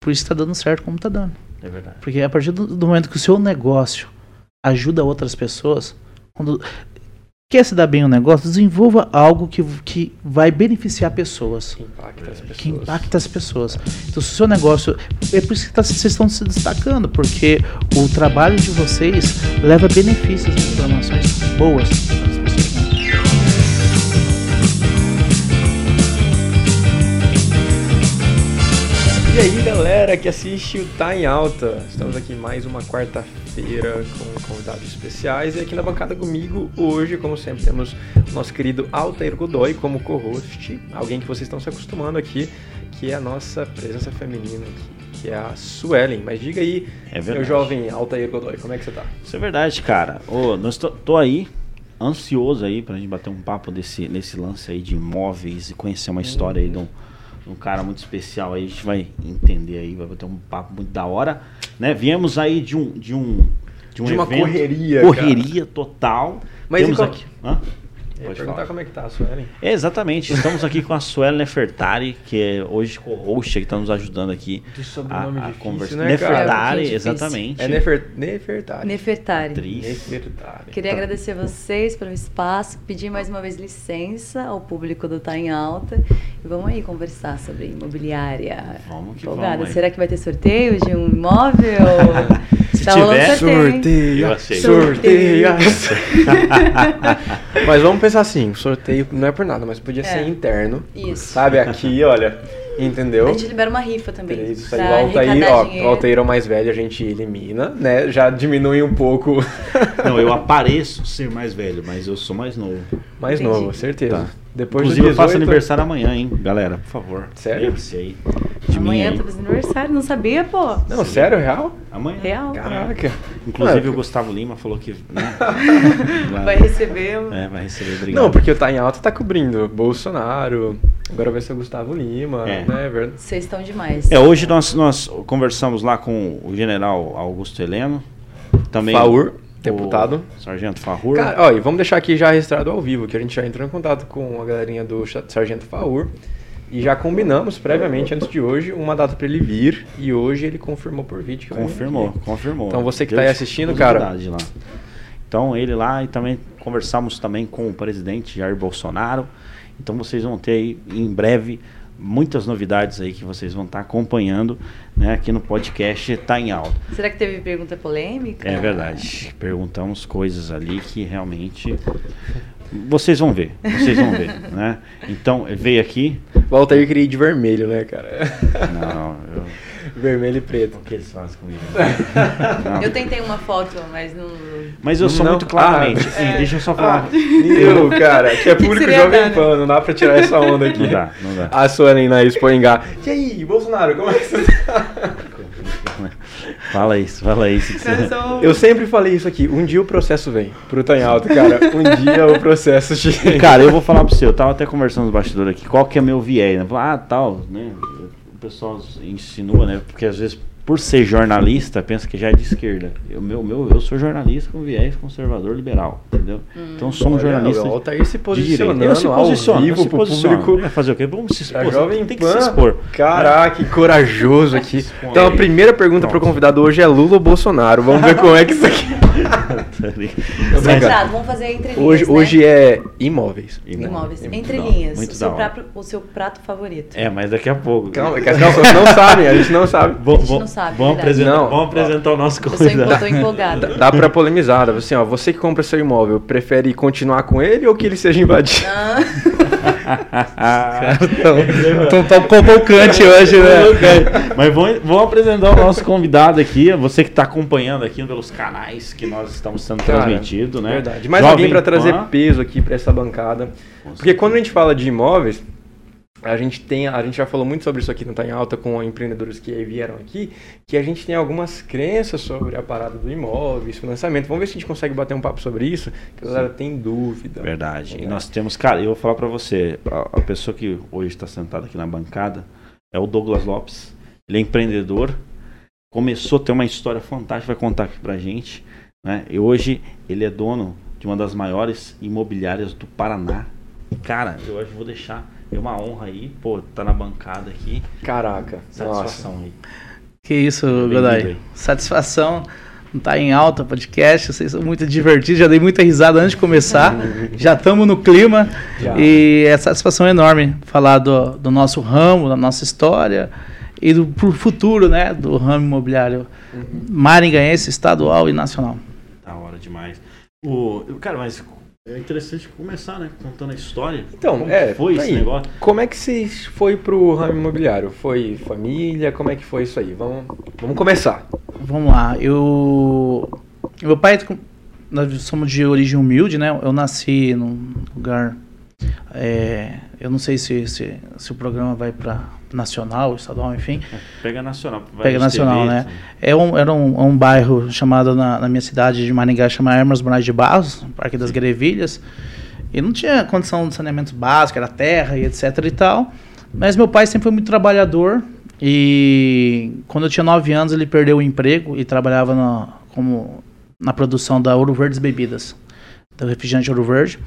Por isso está dando certo como está dando. É verdade. Porque a partir do, do momento que o seu negócio ajuda outras pessoas, quando quer se dar bem o negócio, desenvolva algo que, que vai beneficiar pessoas. Que impacta as pessoas. Que impacta as pessoas. Então, se o seu negócio. É por isso que tá- vocês estão se destacando, porque o trabalho de vocês leva benefícios informações boas para as pessoas. E aí, galera que assiste o Tá em Alta. Estamos aqui mais uma quarta-feira com convidados especiais. E aqui na bancada comigo, hoje, como sempre, temos o nosso querido Altair Godoy como co-host. Alguém que vocês estão se acostumando aqui, que é a nossa presença feminina aqui, que é a Suelen. Mas diga aí, É meu jovem Altair Godoy, como é que você tá? Isso é verdade, cara. Ô, nós tô, tô aí, ansioso aí pra gente bater um papo desse, nesse lance aí de imóveis e conhecer uma história aí de um, um cara muito especial aí. A gente vai entender aí, vai bater um papo muito da hora. Né? Viemos aí de um. De, um, de, um De uma evento, correria, Correria total. Mas Temos e qual- aqui. Hã? Pode perguntar falar. como é que tá a Suelen. É, exatamente. Estamos aqui com a Sueli Nefertari, que é hoje co-host, que está nos ajudando aqui a, sobrenome a difícil, né? É, um Nefertari, difícil. exatamente. É Nefer... Nefertari. Nefertari. Atriz. Nefertari. Queria Tá. agradecer a vocês pelo espaço, pedir mais uma vez licença ao público do Tá em Alta e vamos aí conversar sobre imobiliária. Vamos que Empolgada. vamos aí. Será que vai ter sorteio de um imóvel? Se Tá tiver, Sorteio. Eu aceito. Sorteio. mas vamos pensar assim, sorteio não é por nada, mas podia ser É. interno. Isso. Sabe, aqui, olha, entendeu? A gente libera uma rifa também. Três, Isso aí, o Altair, ó, dinheiro. o Altair é o mais velho, a gente elimina, né? Já diminui um pouco Não, eu apareço ser mais velho, mas eu sou mais novo. mais Entendi. novo, certeza. Tá. Depois Inclusive, eu faço 18, aniversário amanhã, hein, galera, por favor. Sério? Aí. De Amanhã tá fazendo aniversário, não sabia, pô? Não, sério, real? Amanhã. Real. Caraca. Inclusive, o Gustavo Lima falou que. Né, Vai receber. É, vai receber. Obrigado. Não, porque o Tá em Alta tá cobrindo Bolsonaro, agora vai ser o Gustavo Lima, É. né? É verdade. Vocês estão demais. É, hoje nós, nós conversamos lá com o general Augusto Heleno. Também Faur, deputado. Sargento Farrur. Cara, ó, e vamos deixar aqui já registrado ao vivo, que a gente já entrou em contato com a galerinha do Sargento Faur e já combinamos previamente, antes de hoje, uma data pra ele vir e hoje ele confirmou por vídeo. que Confirmou, confirmou. Então você que Deu tá aí assistindo, cara. Lá. Então ele lá e também conversamos também com o presidente Jair Bolsonaro. Então vocês vão ter aí em breve muitas novidades aí que vocês vão estar acompanhando, né, aqui no podcast Tá em Alta. Será que teve pergunta polêmica? É verdade. Perguntamos coisas ali que realmente vocês vão ver, vocês vão ver, né? Então veio aqui, O Altair queria ir de vermelho, né, cara? não, eu, vermelho e preto. o que eles fazem comigo? Não. Eu tentei uma foto, mas não. Mas eu sou Não. muito claramente. Ah, e deixa eu só falar. Eu, cara, que é Que que público seria Jovem dano? Pan, não dá pra tirar essa onda aqui. Não dá, não dá. A Suelen na Expoingá. E aí, Bolsonaro, como é que você tá? Fala isso, fala isso. que você- Eu sempre falei isso aqui, um dia o processo vem pro em Alto, cara. Um dia o processo chega. Cara, eu vou falar pra você, eu tava até conversando nos bastidores aqui, qual que é meu viés, né? Ah, tal, né? O pessoal insinua, né? Porque às vezes, por ser jornalista, pensa que já é de esquerda. Eu, meu, meu, eu sou jornalista com viés conservador liberal, entendeu? Então eu sou um Olha, jornalista. O Altair se de direita. posicionando Eu se posiciono, vivo eu se pro posiciono. público. É fazer o quê? Vamos se A expor. Jovem tem que se expor. Caraca, que corajoso aqui. Então a aí. primeira pergunta pro Pronto. convidado hoje é Lula ou Bolsonaro? Vamos ver como é que isso aqui. Vamos fazer entre linhas. Hoje, né? hoje é imóveis. Imóveis. Muito Entre da hora, linhas. muito O seu, prato, o seu prato favorito. É, mas daqui a pouco. Calma, que as pessoas não sabem, a gente não sabe. A gente não sabe, vamos, verdade. apresentar, Não. vamos apresentar o nosso Eu convidado. empo- tô empolgada. Dá pra polemizar, dá pra assim, ó, você que compra seu imóvel, prefere continuar com ele ou que ele seja invadido? Ah, Então tá convocante hoje, né? Mas vamos, vamos apresentar o nosso convidado aqui, você que está acompanhando aqui pelos canais que nós estamos sendo Cara, transmitidos, né? Verdade. Mais Jovem alguém pra trazer Pan. peso aqui pra essa bancada. Porque quando a gente fala de imóveis, a gente tem, a gente já falou muito sobre isso aqui no Tá em Alta com empreendedores que vieram aqui, que a gente tem algumas crenças sobre a parada do imóveis, financiamento. Vamos ver se a gente consegue bater um papo sobre isso, que a galera tem dúvida. Verdade. E É. nós temos, cara, eu vou falar pra você, a, a pessoa que hoje está sentada aqui na bancada é o Douglas Lopes. Ele é empreendedor, começou a ter uma história fantástica, vai contar aqui pra gente, né? E hoje ele é dono de uma das maiores imobiliárias do Paraná. Cara, eu acho que vou deixar, é uma honra aí, pô, tá na bancada aqui. Caraca, nossa. Satisfação aí. Que isso, Godoy. Satisfação. Não tá em alta podcast, vocês são muito divertidos, já dei muita risada antes de começar. já estamos no clima. Já. E é satisfação enorme falar do, do nosso ramo, da nossa história e do pro futuro, né, do ramo imobiliário maringaense, estadual e nacional. Da hora demais. O, cara, mas é interessante começar, né? Contando a história. Então, Como é, foi tá esse aí. negócio? Como é que você foi pro ramo imobiliário? Foi família? Como é que foi isso aí? Vamos, vamos começar. Vamos lá, eu. Meu pai, nós somos de origem humilde, né? Eu nasci num lugar. é, eu não sei se, se, se o programa vai para nacional, estadual, enfim. Pega nacional. Pega nacional, TV, né? É um, era um, um bairro chamado na, na minha cidade de Maringá, chama Hermas Moraes de Barros, Parque das Grevilhas. E não tinha condição de saneamento básico, era terra e etc e tal. Mas meu pai sempre foi muito trabalhador. E quando eu tinha 9 anos, ele perdeu o emprego e trabalhava na, como, na produção da Ouro Verdes Bebidas, do refrigerante Ouro Verde.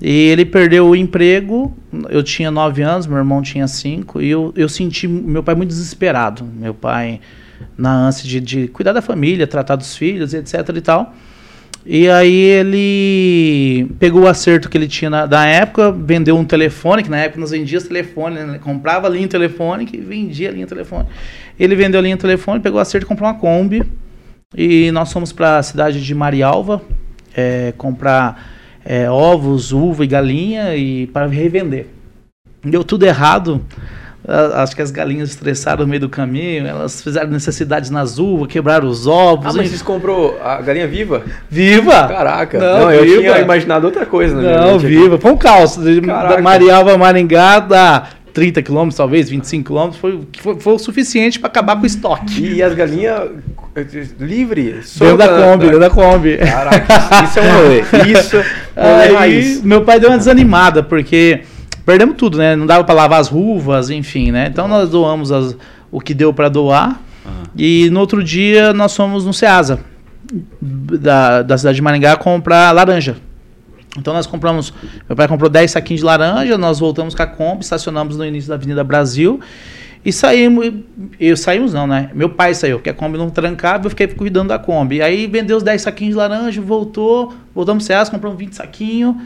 E ele perdeu o emprego, eu tinha 9 anos, meu irmão tinha 5, e eu, eu senti meu pai muito desesperado. Meu pai, na ânsia de, de cuidar da família, tratar dos filhos, etc e tal. E aí ele pegou o acerto que ele tinha na, da época, vendeu um telefone, que na época nós vendíamos telefone, né? comprava a linha telefônica e vendia a linha telefone. Ele vendeu a linha telefone, pegou o acerto e comprou uma Kombi. E nós fomos para a cidade de Marialva é, comprar é, ovos, uva e galinha e para revender. Deu tudo errado. Acho que as galinhas estressaram no meio do caminho, elas fizeram necessidades nas uvas, quebraram os ovos. Ah, mas enfim. você comprou a galinha viva? Viva! Caraca. Não, Não, eu viva. tinha imaginado outra coisa, minha Não, viva. Foi um caos. Caraca. da Marialva a Maringá dá 30 quilômetros, talvez, 25 quilômetros. Foi, foi, foi o suficiente para acabar com o estoque. E as galinhas livre? Dentro da Kombi, dentro da Kombi. Caraca, isso é um rolê. Isso é raiz. meu pai deu uma desanimada, porque perdemos tudo, né? Não dava para lavar as ruvas, enfim, né? Então nós doamos as- o que deu para doar. Ah, E no outro dia nós fomos no Ceasa, da, da cidade de Maringá, comprar laranja. Então nós compramos, meu pai comprou 10 saquinhos de laranja, nós voltamos com a Kombi, estacionamos no início da Avenida Brasil e saímos, eu saímos não, né? Meu pai saiu, porque a Kombi não trancava, eu fiquei cuidando da Kombi. Aí vendeu os 10 saquinhos de laranja, voltou, voltamos no Ceasa, compramos 20 saquinhos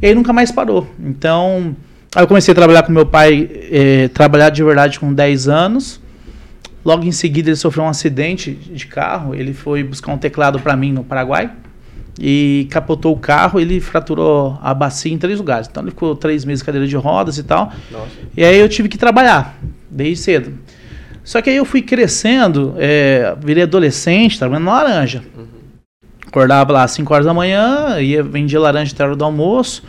e aí nunca mais parou. Então, aí eu comecei a trabalhar com meu pai, eh, trabalhar de verdade com 10 anos. Logo em seguida ele sofreu um acidente de carro, ele foi buscar um teclado para mim no Paraguai e capotou o carro, ele fraturou a bacia em três lugares. Então ele ficou três meses cadeira de rodas e tal. Nossa. E aí eu tive que trabalhar, desde cedo. Só que aí eu fui crescendo, é, virei adolescente, trabalhando na laranja. Acordava lá às 5 horas da manhã, ia, vendia laranja até a hora do almoço.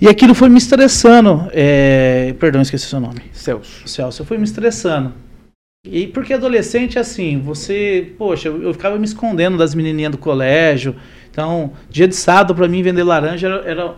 E aquilo foi me estressando. é, perdão, esqueci seu nome. Celso. Celso, eu fui me estressando. E porque adolescente, assim, você, poxa, eu, eu ficava me escondendo das menininhas do colégio. Então, dia de sábado, pra mim, vender laranja era, era,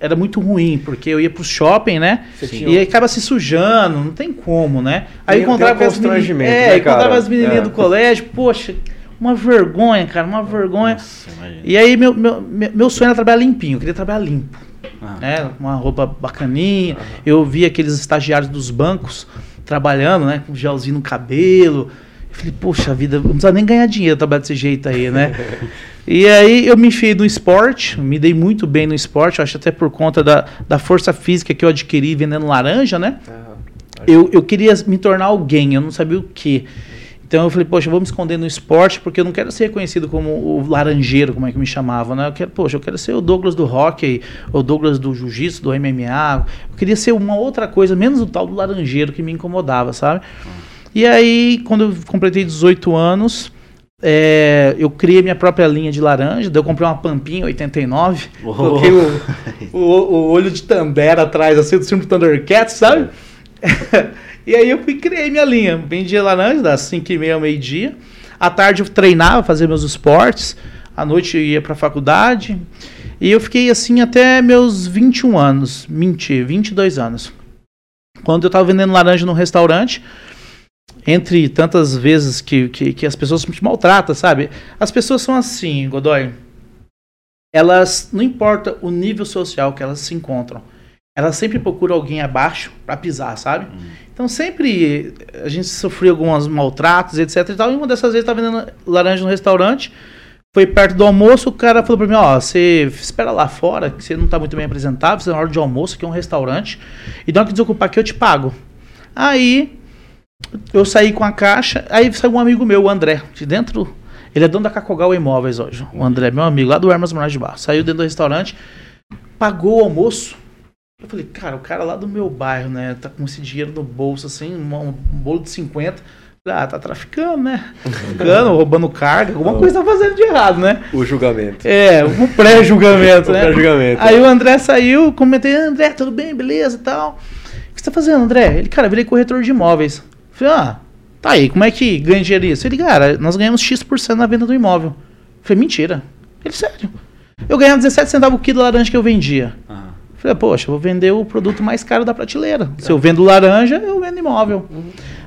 era muito ruim, porque eu ia pro shopping, né? Tinha E aí acaba se sujando, não tem como, né? Aí Tem- encontrava tem um as constrangimento, É, né, encontrava as menininhas É. do colégio, poxa, uma vergonha, cara, uma vergonha. Nossa. E aí meu, meu, meu sonho era trabalhar limpinho, eu queria trabalhar limpo Ah, né? Uma roupa bacaninha. Eu vi aqueles estagiários dos bancos trabalhando, né? Com gelzinho no cabelo. Eu falei, poxa vida, não precisa nem ganhar dinheiro trabalhar desse jeito aí, né? e aí eu me enfiei no esporte, me dei muito bem no esporte, acho até por conta da, da força física que eu adquiri vendendo laranja, né? Ah, Eu, eu queria me tornar alguém, eu não sabia o que. Então eu falei, poxa, eu vou me esconder no esporte porque eu não quero ser reconhecido como o laranjeiro, como é que me chamavam, né? Eu quero, poxa, eu quero ser o Douglas do hockey, o Douglas do jiu-jitsu, do MMA. Eu queria ser uma outra coisa, menos o tal do laranjeiro que me incomodava, sabe? E aí, quando eu completei 18 anos, é, eu criei minha própria linha de laranja, daí eu comprei uma Pampinha 89, Oh. coloquei o, o, o olho de Tandera atrás, assim, do filme Thundercats, sabe? e aí eu fui criei minha linha. Vendia laranja das 5 e meia ao meio-dia. À tarde eu treinava, fazia meus esportes. À noite eu ia pra faculdade. E eu fiquei assim até meus 21 anos. Mentir, 22 anos. Quando eu tava vendendo laranja num restaurante, entre tantas vezes que, que, que as pessoas te maltratam, sabe? As pessoas são assim, Godoy. Elas, não importa o nível social que elas se encontram, ela sempre procura alguém abaixo para pisar, sabe? Então sempre a gente sofreu alguns maltratos, etc e tal. E uma dessas vezes tava vendendo laranja no restaurante. Foi perto do almoço, o cara falou pra mim, ó, você espera lá fora, que você não tá muito bem apresentável, você é na hora de almoço, aqui é um restaurante, e dá que desocupar aqui eu te pago. Aí eu saí com a caixa, aí saiu um amigo meu, o André, de dentro. Ele é dono da Cacogal Imóveis hoje. O André, meu amigo, lá do Hermas Moraes de Barro. Saiu dentro do restaurante, pagou o almoço. Eu falei, cara, o cara lá do meu bairro, né? Tá com esse dinheiro no bolso, assim, um, um bolo de 50. Ah, tá traficando, né? Traficando, roubando carga, alguma coisa tá fazendo de errado, né? O julgamento. É, um pré-julgamento, O né? pré-julgamento. Aí o André saiu, comentei, André, tudo bem, beleza e tal. O que você tá fazendo, André? Ele, cara, virei corretor de imóveis. Falei, ah, tá aí, como é que ganha dinheiro isso? Ele, cara, nós ganhamos X% na venda do imóvel. Falei, mentira. Ele, sério. Eu ganhava 17 centavos o quilo de laranja que eu vendia. Ah, Falei, poxa, vou vender o produto mais caro da prateleira. Se eu vendo laranja, eu vendo imóvel.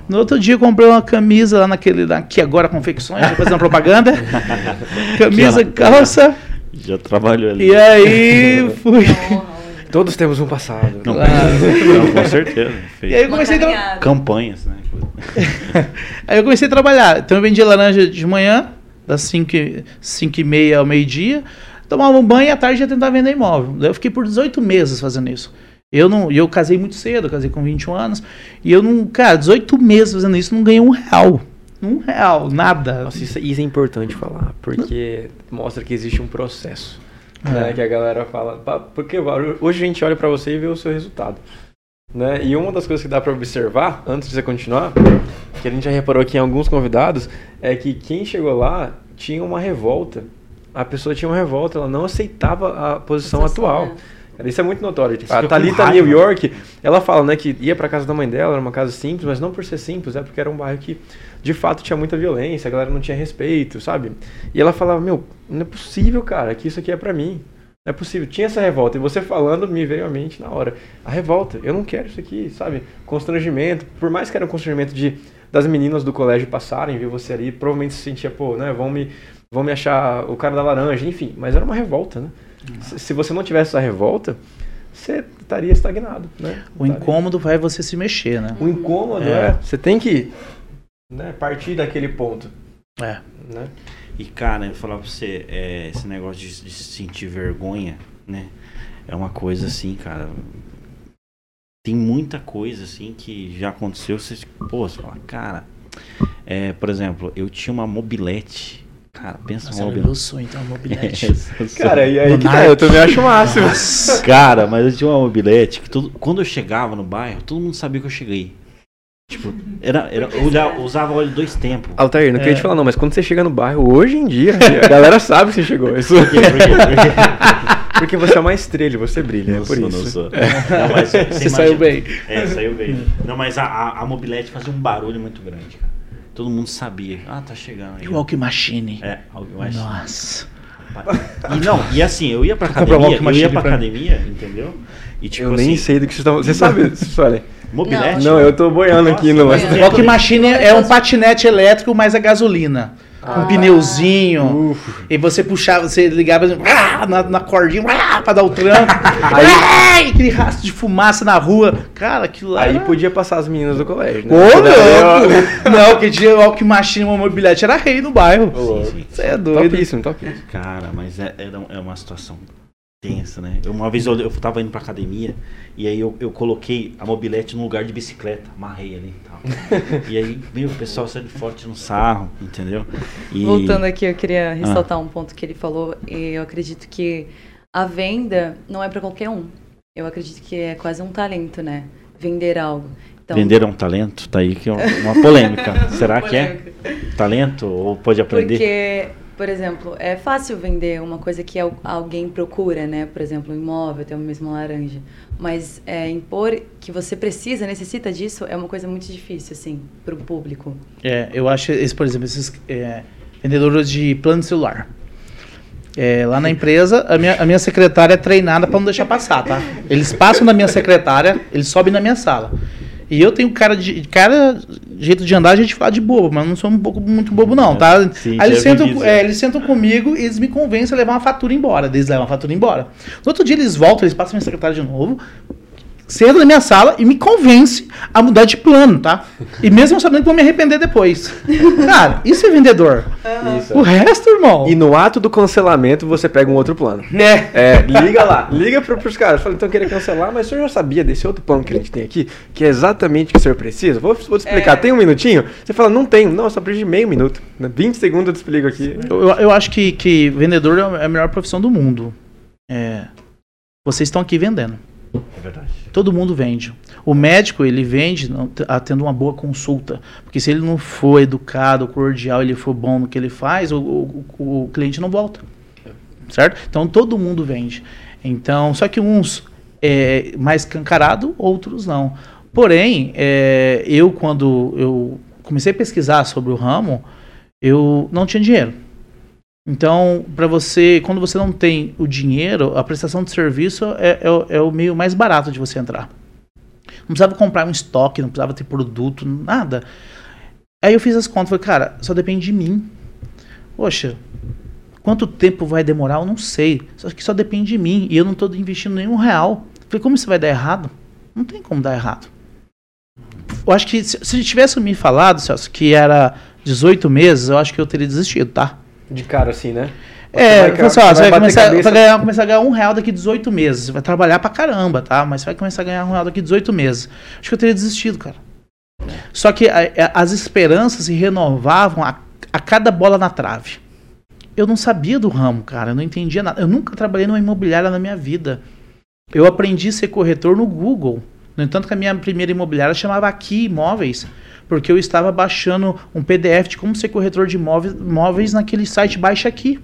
No outro dia eu comprei uma camisa lá naquele, lá, que agora confecções, fazendo propaganda. camisa, calça. já trabalhou ali. E aí fui. Todos temos um passado. Não, Claro. não, com certeza. Fez E aí eu comecei a campanhas, né? Aí eu comecei a trabalhar. Então eu vendia laranja de manhã, das 5 e, cinco e meia ao meio-dia, tomava um banho e à tarde ia tentar vender imóvel. Eu fiquei por 18 meses fazendo isso. Eu não, eu casei muito cedo, casei com 21 anos, e eu não, cara, 18 meses fazendo isso, não ganhei um real. Um real, nada. Nossa, isso, isso é importante falar, porque mostra que existe um processo. Né, É. que a galera fala. "Pá, Porque hoje a gente olha pra você e vê o seu resultado. Né? E uma das coisas que dá pra observar, antes de você continuar, que a gente já reparou aqui em alguns convidados, é que quem chegou lá tinha uma revolta. A pessoa tinha uma revolta, ela não aceitava a posição atual. é. Cara, Isso é muito notório. Você A Thalita. New York, ela fala né, que ia pra casa da mãe dela, era uma casa simples, mas não por ser simples, é porque era um bairro que de fato tinha muita violência, a galera não tinha respeito, sabe? E ela falava: Meu, não é possível, cara, que isso aqui é pra mim. Não é possível. Tinha essa revolta. E você falando me veio à mente na hora. A revolta. Eu não quero isso aqui, sabe? Constrangimento. Por mais que era um constrangimento de das meninas do colégio passarem, ver você ali, provavelmente se sentia, pô, né? Vão me, vão me achar o cara da laranja, enfim. Mas era uma revolta, né? Se, se você não tivesse essa revolta, você estaria estagnado, né? O incômodo vai você se mexer, né? O incômodo É. é. Você tem que né, partir daquele ponto. É. Né? E, cara, eu falar pra você, é, esse negócio de, de sentir vergonha, né? É uma coisa assim, cara. Tem muita coisa assim que já aconteceu. Você, pô, você fala, cara. É, por exemplo, eu tinha uma mobilete. Cara, pensa Nossa, numa era mobilete. meu sonho, então, mobilete. Cara, e aí que tá, eu também acho o máximo. Cara, mas eu tinha uma mobilete que todo, quando eu chegava no bairro, todo mundo sabia que eu cheguei. Tipo, era, era, eu usava óleo dois tempos. Altair, não queria É. te falar não, mas quando você chega no bairro, hoje em dia, a galera sabe que você chegou. Isso, Por quê? Por quê? Por quê? porque você é uma estrela, você brilha, Não é por sou, isso. não sou. Não, mas você Você saiu bem. É, saiu bem. Não, mas a, a, a mobilete fazia um barulho muito grande, cara. Todo mundo sabia. Ah, tá chegando aí. E o Walk Machine. É, algo mais. Nossa. E não, e assim, eu ia pra academia, Walk eu Machine ia pra pra mim. academia, entendeu? E tipo eu assim, nem sei do que vocês estão... Você sabe disso, olha? mobilete. Não, eu tô boiando aqui no... Nossa, Boiando. mas- Walk Machine é um patinete elétrico, mas a gasolina. Com um pneuzinho. E você puxava, você ligava ah, na, na cordinha ah, pra dar o tranco. Aí, aquele rastro de fumaça na rua. Cara, aquilo lá. Aí era- podia passar as meninas do colégio, né? Ô, louco! Não, que tinha Walk Machine, uma mobilete, era rei no bairro. Ô, Sim, sim. Você é doido. Topíssimo, topíssimo. Cara, mas é, era- é uma situação tensa, né? Eu, uma vez eu, eu tava indo pra academia e aí eu, eu coloquei a mobilete no lugar de bicicleta, amarrei ali e tal. e aí, meu, o pessoal saiu forte no sarro, entendeu? E, Voltando aqui, eu queria ressaltar um ponto que ele falou. e Eu acredito que a venda não é para qualquer um. Eu acredito que é quase um talento, né? Vender algo. Então, Vender é um talento? Tá aí que é uma polêmica. Será que é talento ou pode aprender? Porque, por exemplo, é fácil vender uma coisa que al- alguém procura, né? Por exemplo, um imóvel, até mesmo uma laranja. Mas é, impor que você precisa, necessita disso, é uma coisa muito difícil, assim, para o público. É, eu acho, esse, por exemplo, esses é, vendedores de plano celular. É, lá na empresa, a minha, a minha secretária é treinada para não deixar passar, tá? Eles passam da minha secretária, eles sobem na minha sala. E eu tenho cara de cara, jeito de andar, a gente fala de bobo, mas não sou um pouco muito bobo, não, tá? Sim, Aí eles vi sentam, é, eles sentam comigo e eles me convencem a levar uma fatura embora. Eles levam a fatura embora. No outro dia eles voltam, eles passam minha secretária de novo. Você entra na minha sala e me convence a mudar de plano, tá? E mesmo sabendo que vou me arrepender depois. Cara, isso é vendedor. Isso. O resto, irmão. E no ato do cancelamento você pega um outro plano. É. É, liga lá, liga pro, pros caras. Fala, então eu queria cancelar, mas o senhor já sabia desse outro plano que a gente tem aqui, que é exatamente o que o senhor precisa? Vou, vou te explicar, É. tem um minutinho? Você fala, não tenho. Não, eu só preciso de meio minuto. 20 segundos eu te explico aqui. Eu, eu acho que, que vendedor é a melhor profissão do mundo. É, vocês estão aqui vendendo. Todo mundo vende. O médico, ele vende ah, tendo uma boa consulta. Porque se ele não for educado, cordial, ele for bom no que ele faz, o, o- o cliente não volta. Certo? Então todo mundo vende. Então, só que uns é mais cancarado, outros não. Porém, é, eu quando eu comecei a pesquisar sobre o ramo, eu não tinha dinheiro. Então, para você, quando você não tem o dinheiro, a prestação de serviço é, é o- é o meio mais barato de você entrar. Não precisava comprar um estoque, não precisava ter produto, nada. Aí eu fiz as contas, falei, cara, só depende de mim. Poxa, quanto tempo vai demorar? Eu não sei. Só que só depende de mim e eu não estou investindo nenhum real. Falei, como isso vai dar errado? Não tem como dar errado. Eu acho que se, se tivesse me falado, Celso, que era 18 meses, eu acho que eu teria desistido, tá? De cara assim, né? É, vai, pessoal, você vai, bater começar, cabeça- vai ganhar, começar a ganhar um real daqui a 18 meses. Você vai trabalhar pra caramba, tá? Mas você vai começar a ganhar um real daqui a 18 meses. Acho que eu teria desistido, cara. Só que a- a- as esperanças se renovavam a, a cada bola na trave. Eu não sabia do ramo, cara. Eu não entendia nada. Eu nunca trabalhei numa imobiliária na minha vida. Eu aprendi a ser corretor no Google. No entanto, que a minha primeira imobiliária chamava Aqui Imóveis, porque eu estava baixando um PDF de como ser corretor de imóveis, imóveis naquele site Baixa Aqui.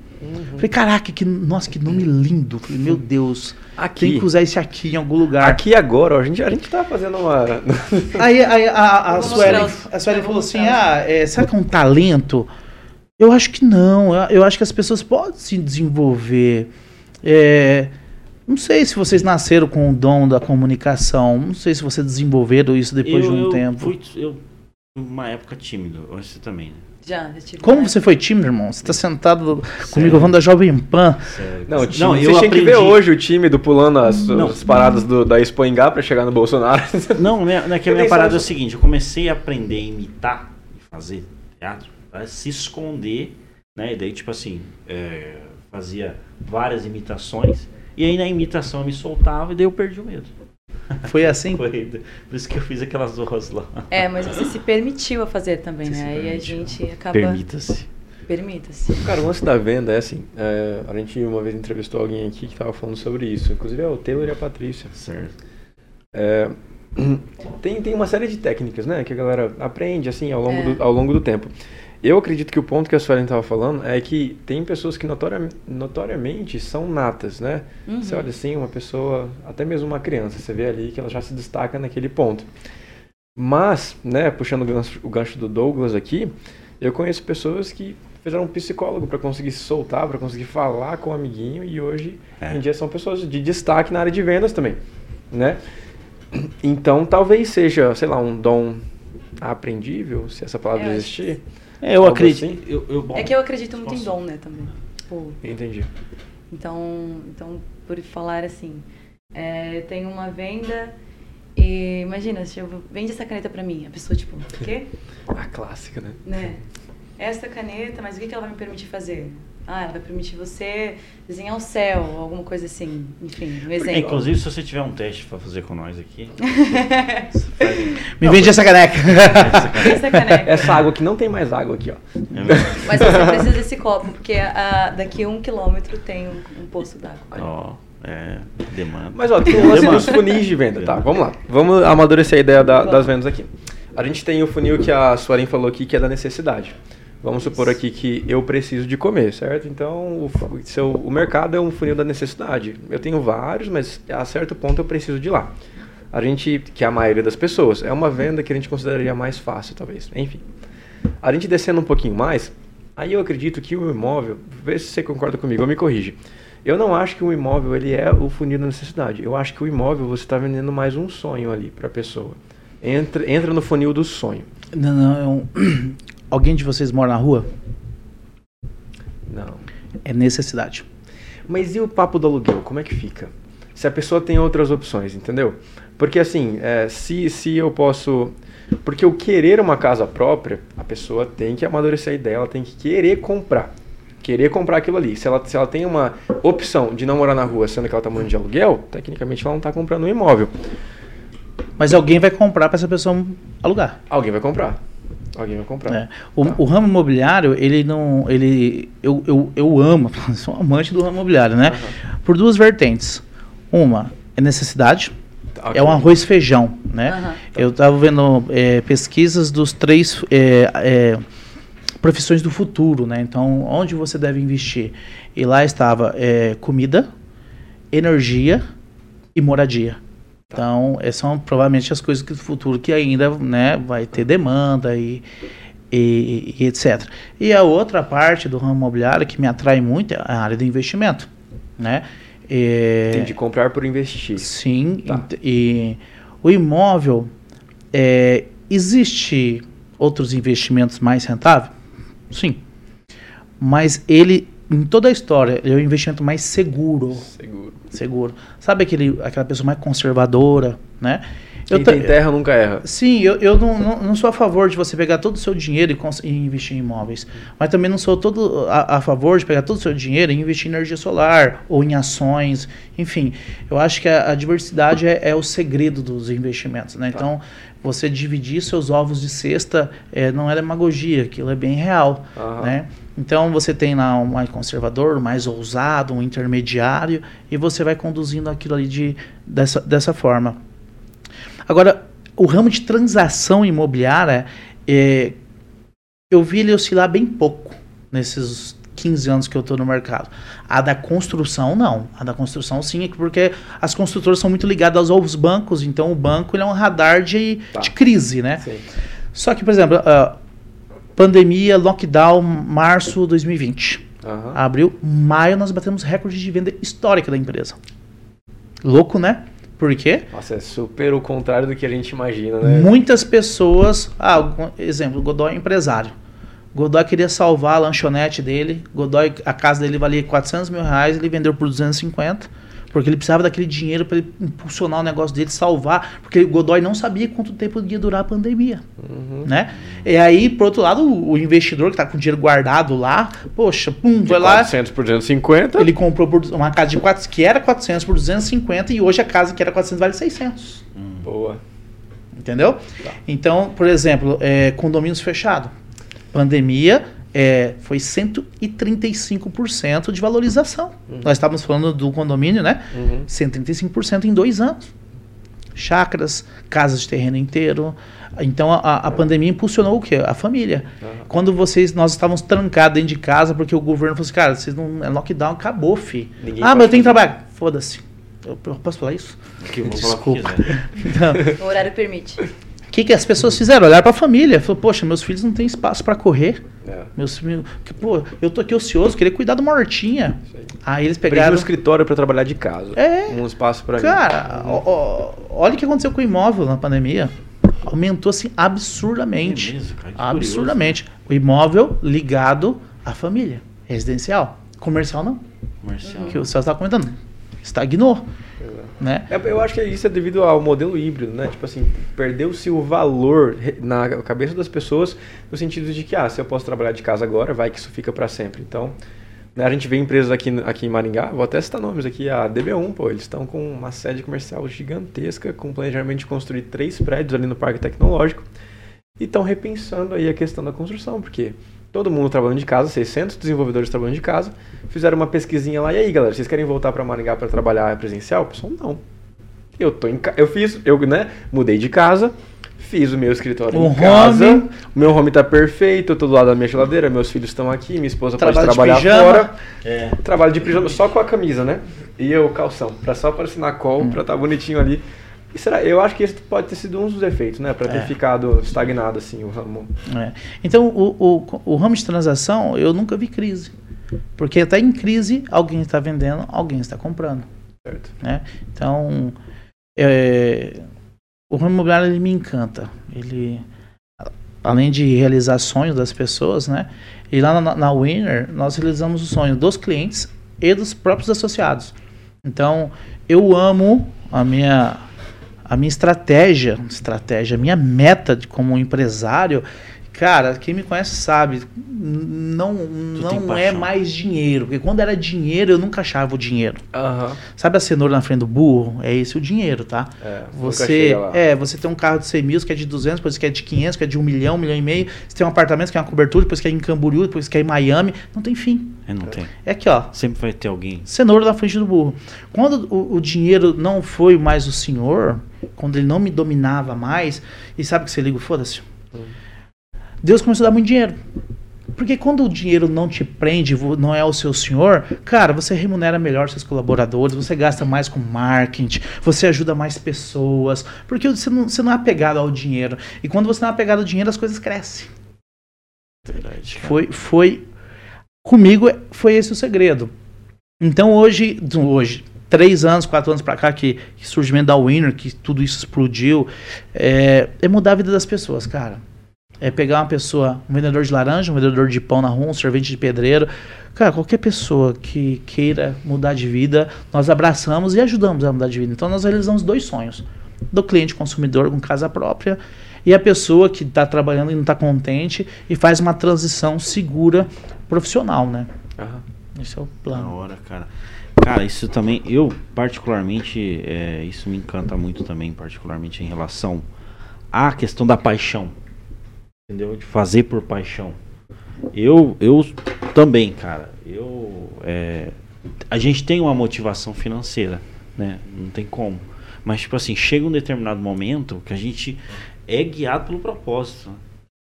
Falei, caraca, que, nossa, que nome lindo. Falei, meu Deus, tem Aqui. que usar esse aqui em algum lugar. Aqui agora, ó, a gente, a gente tá fazendo uma. Aí, aí a, a, os- a vou falou assim: ah, é, será que é um talento? Eu acho que não. Eu, eu acho que as pessoas podem se desenvolver. É, não sei se vocês nasceram com o dom da comunicação. Não sei se vocês desenvolveram isso depois eu, de um eu tempo. Fui, eu, uma época tímido, você também, né? Já, já tive. Como você foi tímido, irmão? Você tá sentado comigo falando da Jovem Pan. Sério. Não, o time, não, eu tinham que ver aprendi- hoje o time do pulando as, Não. as paradas do, da Expo Engá pra chegar no Bolsonaro. Não, minha, é que a minha parada é o seguinte, eu comecei a aprender a imitar e fazer teatro para se esconder, né? E daí, tipo assim, é, fazia várias imitações, e aí na imitação eu me soltava e daí eu perdi o medo. Foi assim? Foi, por isso que eu fiz aquelas duas lá. É, mas você se permitiu a fazer também, Você né? Aí a gente acaba. Permita-se. Permita-se. Cara, o lance da venda é assim. é, a gente uma vez entrevistou alguém aqui que tava falando sobre isso. Inclusive é o Taylor e a Patrícia. Certo. É, tem, tem uma série de técnicas, né? Que a galera aprende, assim, ao longo, É. do, ao longo do tempo. Eu acredito que o ponto que a Suelen estava falando é que tem pessoas que notoria- notoriamente são natas, né? Uhum. Você olha assim, uma pessoa, até mesmo uma criança, você vê ali que ela já se destaca naquele ponto. Mas, né, puxando o gancho, o gancho do Douglas aqui, eu conheço pessoas que fizeram um psicólogo para conseguir se soltar, para conseguir falar com o amiguinho e hoje É. em dia são pessoas de destaque na área de vendas também, né? Então, talvez seja, sei lá, um dom aprendível, se essa palavra acho existir. É, eu Algo acredito. assim? Eu, eu, bom, É que eu acredito muito em posso- dom, né, também. Tipo, Entendi. Então, então por falar assim, é, tem uma venda e imagina, se eu vende essa caneta pra mim, a pessoa tipo, o quê? A clássica, né? Né? Essa caneta, mas o que que ela vai me permitir fazer? Ah, ela vai permitir você desenhar o céu, alguma coisa assim. Enfim, um exemplo. inclusive, se você tiver um teste para fazer com nós aqui, faz- Me vende essa caneca. Essa caneta. Essa água aqui não tem mais água aqui, ó. É? Mas você precisa desse copo, porque ah, daqui a um quilômetro tem um, um poço d'água. Ó, é, demanda. Mas ó, tem o lance dos funis de venda, tá? Vamos lá. Vamos amadurecer a ideia da- das vendas aqui. A gente tem o funil que a Suelen falou aqui, que é da necessidade. Vamos supor aqui que eu preciso de comer, certo? Então, o, seu, o mercado é um funil da necessidade. Eu tenho vários, mas a certo ponto eu preciso de lá. A gente, que é a maioria das pessoas, é uma venda que a gente consideraria mais fácil, talvez. Enfim. A gente descendo um pouquinho mais, aí eu acredito que o imóvel, vê se você concorda comigo, ou me corrige. Eu não acho que o imóvel ele é o funil da necessidade. Eu acho que o imóvel você está vendendo mais um sonho ali para a pessoa. Entra, entra no funil do sonho. Não, não, é um- Alguém de vocês mora na rua? Não. É necessidade. Mas e o papo do aluguel? Como é que fica? se a pessoa tem outras opções, entendeu? Porque assim, é, se, se eu posso. Porque o querer uma casa própria, a pessoa tem que amadurecer a ideia, ela tem que querer comprar. Querer comprar aquilo ali. Se ela, se ela tem uma opção de não morar na rua, sendo que ela está morando de aluguel, tecnicamente ela não está comprando um imóvel. Mas alguém vai comprar para essa pessoa alugar. Alguém vai comprar. Alguém vai comprar. É. O, Tá. o ramo imobiliário, ele não. Ele, eu, eu, eu amo, sou um amante do ramo imobiliário, né? Por duas vertentes. Uma é necessidade, Tá, é um arroz e feijão, né? Aham. Eu estava vendo é, pesquisas dos três é, é, profissões do futuro, né? Então, onde você deve investir? E lá estava é, comida, energia e moradia. Então, essas são provavelmente as coisas que do futuro que ainda né, vai ter demanda e, e, e etc. E a outra parte do ramo imobiliário que me atrai muito é a área do investimento, né? É, Tem de comprar por investir. Sim, Tá. ent- e o imóvel, é, existe outros investimentos mais rentáveis? Sim. Mas ele, em toda a história, ele é o investimento mais seguro. Seguro. Seguro. Sabe aquele, aquela pessoa mais conservadora, né? Quem ta- tem terra nunca erra. Sim, eu, eu não, não, não sou a favor de você pegar todo o seu dinheiro e, e investir em imóveis. Mas também não sou todo a, a favor de pegar todo o seu dinheiro e investir em energia solar ou em ações. Enfim, eu acho que a, a diversidade é, é o segredo dos investimentos. Né? Tá. Então, você dividir seus ovos de cesta é, não é demagogia, aquilo é bem real. Aham. Né? Então você tem lá um mais conservador, um mais ousado, um intermediário, e você vai conduzindo aquilo ali de, dessa, dessa forma. Agora, o ramo de transação imobiliária, é, eu vi ele oscilar bem pouco nesses 15 anos que eu estou no mercado. A da construção, não. A da construção, sim, é porque as construtoras são muito ligadas aos bancos, então o banco ele é um radar de, Tá. de crise, né? Sim. Só que, por exemplo, ah, pandemia, lockdown, março de 2020. Aham. Abril, maio, nós batemos recorde de venda histórica da empresa. Louco, né? Por quê? Nossa, é super o contrário do que a gente imagina, né? Muitas pessoas. Ah, exemplo, Godoy é empresário. Godoy queria salvar a lanchonete dele. Godoy, a casa dele valia 400 mil reais, ele vendeu por 250. Porque ele precisava daquele dinheiro para ele impulsionar o negócio dele, salvar. Porque o Godoy não sabia quanto tempo ia durar a pandemia. Uhum. Né? E aí, por outro lado, o, investidor que tá com dinheiro guardado lá, poxa, pum, De vai lá. 400 por 250. Ele comprou por uma casa de 4, que era 400 por 250 e hoje a casa que era 400 vale 600. Boa. Entendeu? Tá. Então, por exemplo, é, condomínios fechados. Pandemia é, foi 135% de valorização. Nós estávamos falando do condomínio, né? Uhum. 135% em dois anos. Chácaras, casas de terreno inteiro. Então a, a pandemia impulsionou o quê? A família. Aham. Quando vocês, nós estávamos trancados dentro de casa porque o governo falou assim, cara, vocês não. É lockdown, acabou, fi. Ninguém ah, mas eu tenho que trabalhar. Foda-se. Eu, eu posso falar isso? Vou falar Desculpa. quiser. Então, O horário permite. O que, que as pessoas fizeram? Olharam para a família. Falou, poxa, meus filhos não têm espaço para correr. É. Meus filhos, que, pô, eu tô aqui ocioso, queria cuidar de uma hortinha. Isso aí. Aí eles Preciso pegaram. um escritório para trabalhar de casa. É. Um espaço para Cara, ó, ó, olha o que aconteceu com o imóvel na pandemia. Aumentou assim absurdamente. É mesmo, cara, absurdamente. O imóvel ligado à família. Residencial. Comercial não. Comercial. Que o Celso estava comentando. Estagnou. Né? É, eu acho que isso é devido ao modelo híbrido, né? Tipo assim, perdeu-se o valor na cabeça das pessoas no sentido de que, ah, se eu posso trabalhar de casa agora, vai que isso fica para sempre. Então, né, a gente vê empresas aqui, aqui em Maringá, vou até citar nomes aqui, a DB1, pô, eles estão com uma sede comercial gigantesca, com planejamento de construir três prédios ali no Parque Tecnológico, e estão repensando aí a questão da construção, porque todo mundo trabalhando de casa, 600 desenvolvedores trabalhando de casa, fizeram uma pesquisinha lá, e aí galera, vocês querem voltar para Maringá para trabalhar presencial? O pessoal, não. Eu tô em eu fiz, eu, né, mudei de casa, fiz o meu escritório O em casa, home. o meu home tá perfeito, eu tô do lado da minha geladeira, meus filhos estão aqui, minha esposa Trabalho de pode trabalhar fora. É. Trabalho de pijama só com a camisa, né? E eu calção, pra só aparecer na call, Hum. pra estar bonitinho ali. Será, eu acho que esse pode ter sido um dos efeitos, né? Pra ter É. ficado estagnado assim o ramo. É. Então, o, o, o ramo de transação, eu nunca vi crise. Porque até em crise, alguém está vendendo, alguém está comprando. Certo. Né? Então, é, o ramo imobiliário ele me encanta. Ele, além de realizar sonhos das pessoas, né? E lá na, na Winner, nós realizamos o sonho dos clientes e dos próprios associados. Então, eu amo a minha a minha estratégia, estratégia, a minha meta de, como empresário Cara, quem me conhece sabe, não, não é mais dinheiro. Porque quando era dinheiro, eu nunca achava o dinheiro. Aham. Sabe a cenoura na frente do burro? É esse o dinheiro, tá? É, Você, é, você tem um carro de 100 mil, você quer de 200, depois você quer de 500, você quer de 1 milhão, 1 milhão e meio. Você tem um apartamento, você quer uma cobertura, depois você quer em Camboriú, depois você quer em Miami. Não tem fim. É, não tem. É aqui, ó. Sempre vai ter alguém. Cenoura na frente do burro. Quando o, o dinheiro não foi mais o senhor, quando ele não me dominava mais, e sabe que você liga, foda-se. Deus começou a dar muito dinheiro. Porque quando o dinheiro não te prende, não é o seu senhor, cara, você remunera melhor seus colaboradores, você gasta mais com marketing, você ajuda mais pessoas, porque você não, você não é apegado ao dinheiro. E quando você não é apegado ao dinheiro, as coisas crescem. Verdade. Foi, foi comigo foi esse o segredo. Então hoje, hoje, três anos, quatro anos pra cá que, que surgimento da Winner, que tudo isso explodiu, é, é mudar a vida das pessoas, cara. É pegar uma pessoa, um vendedor de laranja, um vendedor de pão na rua, um servente de pedreiro, cara, qualquer pessoa que queira mudar de vida, nós abraçamos e ajudamos a mudar de vida. Então nós realizamos dois sonhos: do cliente consumidor com casa própria e a pessoa que está trabalhando e não está contente e faz uma transição segura profissional, né? Aham. Esse é o Da plano. hora, cara. Cara, isso também, eu particularmente, é, isso me encanta muito também, particularmente em relação à questão da paixão. Entendeu? De fazer por paixão. Eu, eu também, cara. Eu, é, a gente tem uma motivação financeira, né? Não tem como. Mas, tipo assim, chega um determinado momento que a gente é guiado pelo propósito.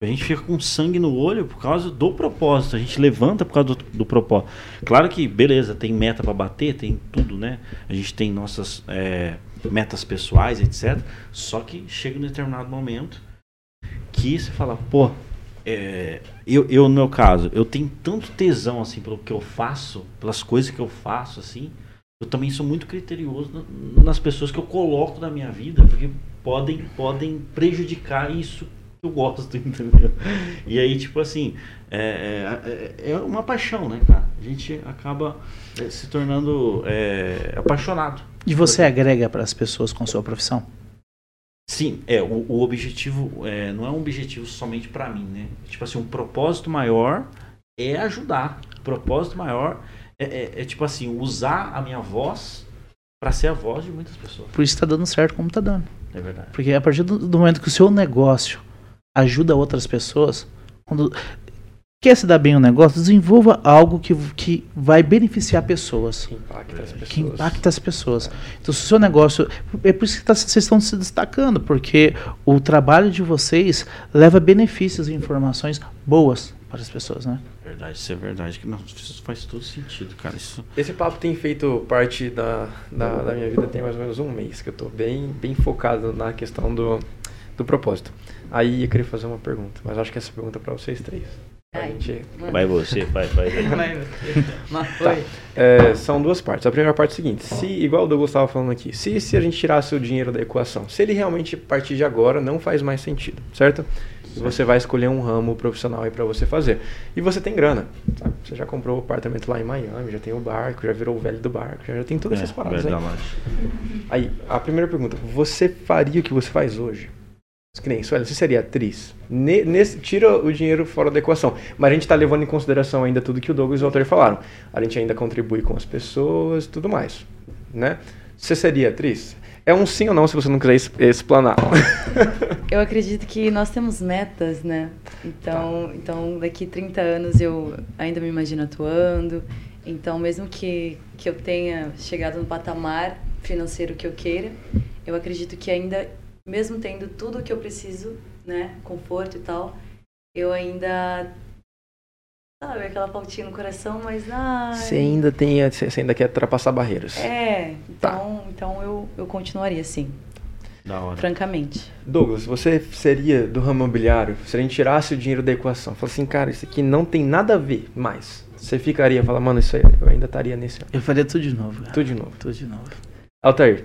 A gente fica com sangue no olho por causa do propósito. A gente levanta por causa do, do propósito. Claro que, beleza, tem meta para bater, tem tudo, né? A gente tem nossas é, metas pessoais, etc. Só que chega um determinado momento que você fala, pô, é, eu, eu, no meu caso, eu tenho tanto tesão, assim, pelo que eu faço, pelas coisas que eu faço, assim. Eu também sou muito criterioso na- nas pessoas que eu coloco na minha vida, porque podem, podem prejudicar isso que eu gosto, entendeu? E aí, tipo assim, é, é, é uma paixão, né, cara? A gente acaba é, se tornando é, apaixonado. E você agrega para as pessoas com sua profissão? Sim, é, o, o objetivo é, não é um objetivo somente pra mim, né? Tipo assim, um propósito maior é ajudar. O propósito maior é, é- é, tipo assim, usar a minha voz pra ser a voz de muitas pessoas. Por isso está dando certo como está dando. É verdade. Porque a partir do, do momento que o seu negócio ajuda outras pessoas, quando quer se dar bem no negócio, desenvolva algo que, que vai beneficiar pessoas. Que impacta as pessoas. que impacta as pessoas. Então, se o seu negócio. É por isso que tá- vocês estão se destacando, porque o trabalho de vocês leva benefícios e informações boas para as pessoas, né? Verdade, isso é verdade. Que não, isso faz todo sentido, cara. Isso. Esse papo tem feito parte da, da, da minha vida tem mais ou menos um mês, que eu tô bem, bem focado na questão do, do propósito. Aí eu queria fazer uma pergunta, mas acho que essa pergunta é pra vocês três. Ai, gente. Vai você, vai, vai. vai. Tá. É, são duas partes. A primeira parte é a seguinte: se, igual o Douglas estava falando aqui, se, se a gente tirasse o dinheiro da equação, se ele realmente partir de agora não faz mais sentido, certo? E você vai escolher um ramo profissional aí para você fazer. E você tem grana, sabe? Você já comprou o apartamento lá em Miami, já tem o barco, já virou o velho do barco, já, já tem todas essas paradas aí. verdade. Aí, a primeira pergunta: você faria o que você faz hoje? Que nem Sueli, você seria atriz? Ne- nesse- tira o dinheiro fora da equação. Mas a gente está levando em consideração ainda tudo que o Douglas e o Walter falaram. A gente ainda contribui com as pessoas e tudo mais. Né? Você seria atriz? É um sim ou não se você não quiser explanar. Eu acredito que nós temos metas, né? Então, então daqui 30 anos eu ainda me imagino atuando. Então, mesmo que, que eu tenha chegado no patamar financeiro que eu queira, eu acredito que ainda, mesmo tendo tudo o que eu preciso, né? Conforto e tal, eu ainda. Sabe, aquela faltinha no coração, mas. Ai, Você ainda tem, você ainda quer ultrapassar barreiras. É, Tá. então, então eu, eu continuaria assim, Da hora. francamente. Douglas, você seria do ramo imobiliário? Se a gente tirasse o dinheiro da equação, fala assim, cara, isso aqui não tem nada a ver mais. Você ficaria, fala, mano, isso aí, eu ainda estaria nesse. Eu faria tudo de novo. cara. Tudo de novo. Tudo de novo. Altair,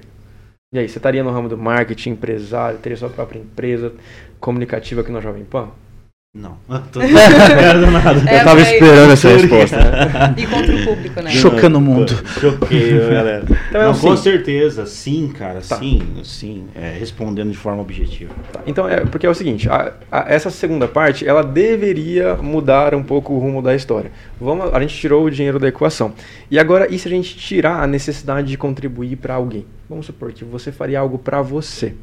e aí, você estaria no ramo do marketing, empresário, teria sua própria empresa comunicativa aqui na Jovem Pan? Não. Tô... É, Eu tava mas- esperando essa resposta. E contra o público, né? Chocando o mundo. Choquei, galera. Então é Não, com certeza, sim, cara, Tá. sim, sim. É, respondendo de forma objetiva. Tá, Então, é, porque é o seguinte, a- a- essa segunda parte, ela deveria mudar um pouco o rumo da história. Vamos, a gente tirou o dinheiro da equação. E agora, e se a gente tirar a necessidade de contribuir para alguém? Vamos supor que você faria algo para você,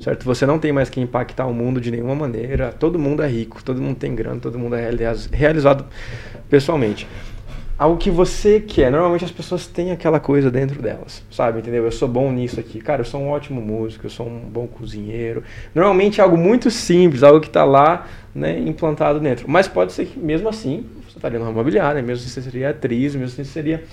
certo? Você não tem mais que impactar o mundo de nenhuma maneira, todo mundo é rico, todo mundo tem grana, todo mundo é realiza- realizado pessoalmente. Algo que você quer. Normalmente as pessoas têm aquela coisa dentro delas, sabe? Entendeu? Eu sou bom nisso aqui. Cara, eu sou um ótimo músico, eu sou um bom cozinheiro. Normalmente é algo muito simples, algo que está lá, né, implantado dentro. Mas pode ser que mesmo assim você estaria no ramo imobiliário, mesmo assim você seria atriz, mesmo assim você seria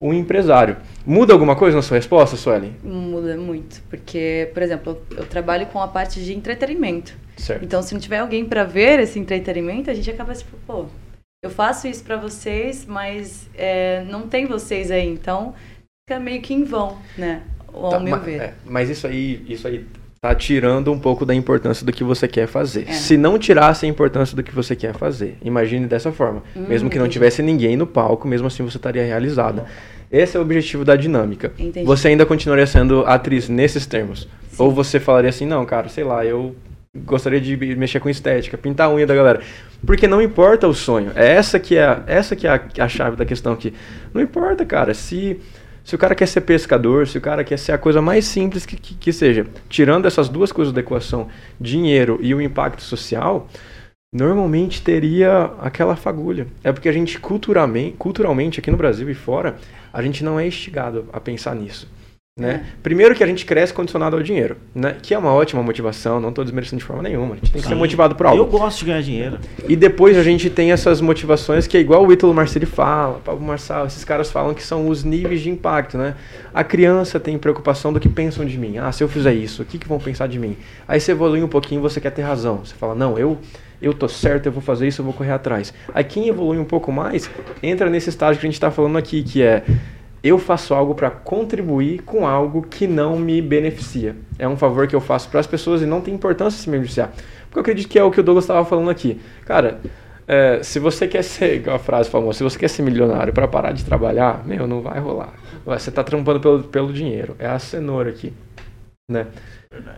um empresário. Muda alguma coisa na sua resposta, Suelen? Muda muito, porque, por exemplo, eu, trabalho com a parte de entretenimento. Certo. Então, se não tiver alguém pra ver esse entretenimento, a gente acaba tipo, pô, eu faço isso pra vocês, mas é, não tem vocês aí, então fica meio que em vão, né? Ao Tá, meu ver. é, mas isso aí, isso aí tá tirando um pouco da importância do que você quer fazer. É. Se não tirasse a importância do que você quer fazer, imagine dessa forma. Hum, mesmo que não entendi. tivesse ninguém no palco, mesmo assim você estaria realizada. Esse é o objetivo da dinâmica. Entendi. Você ainda continuaria sendo atriz nesses termos? Ou você falaria assim, não, cara, sei lá, eu gostaria de mexer com estética, pintar a unha da galera. Porque não importa o sonho. É essa que é, essa que é a, a chave da questão aqui. Não importa, cara, se se o cara quer ser pescador, se o cara quer ser a coisa mais simples que, que, que seja, tirando essas duas coisas da equação, dinheiro e o impacto social, normalmente teria aquela fagulha. É porque a gente culturalmente, culturalmente aqui no Brasil e fora, a gente não é instigado a pensar nisso. Né? Primeiro que a gente cresce condicionado ao dinheiro, né? que é uma ótima motivação, não estou desmerecendo de forma nenhuma, a gente tem que ser Sim. motivado por algo. Eu gosto de ganhar dinheiro. E depois a gente tem essas motivações que é igual o Ítalo Marcelli fala, Pablo Marçal, esses caras falam que são os níveis de impacto, né? A criança tem preocupação do que pensam de mim. Ah, se eu fizer isso, o que, que vão pensar de mim? Aí você evolui um pouquinho, você quer ter razão. Você fala, não, eu eu tô certo, eu vou fazer isso, eu vou correr atrás. Aí quem evolui um pouco mais, entra nesse estágio que a gente está falando aqui, que é eu faço algo para contribuir com algo que não me beneficia. É um favor que eu faço para as pessoas e não tem importância se me beneficiar. Porque eu acredito que é o que o Douglas estava falando aqui. Cara, é, se você quer ser, a frase famosa, se você quer ser milionário para parar de trabalhar, meu, não vai rolar. Você está trampando pelo, pelo dinheiro. É a cenoura aqui. Né?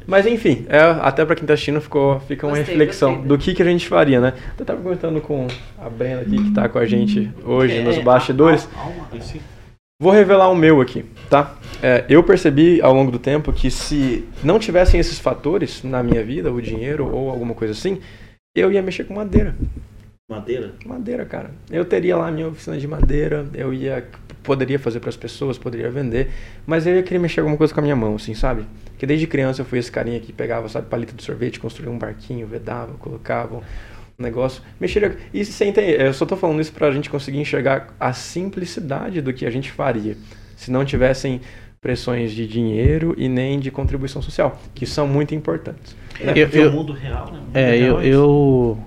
Mas enfim, é, até para quem está assistindo ficou, fica uma Gostei, reflexão gostei. do que, que a gente faria, né? Eu estava comentando com a Brenda aqui, que está com a gente hoje nos É, bastidores. alma, alma, sim. Vou revelar o meu aqui, tá? É, eu percebi ao longo do tempo que se não tivessem esses fatores na minha vida, o dinheiro ou alguma coisa assim, eu ia mexer com madeira. Madeira? Madeira, cara. Eu teria lá a minha oficina de madeira, eu ia poderia fazer para as pessoas, poderia vender, mas eu ia querer mexer alguma coisa com a minha mão, assim, sabe? Porque desde criança eu fui esse carinha que pegava, sabe, palito de sorvete, construía um barquinho, vedava, colocava negócio, mexeria. E sem ter, eu só tô falando isso pra gente conseguir enxergar a simplicidade do que a gente faria se não tivessem pressões de dinheiro e nem de contribuição social, que são muito importantes. É, Eu- porque eu- o mundo real, né? O mundo É, real eu, isso. eu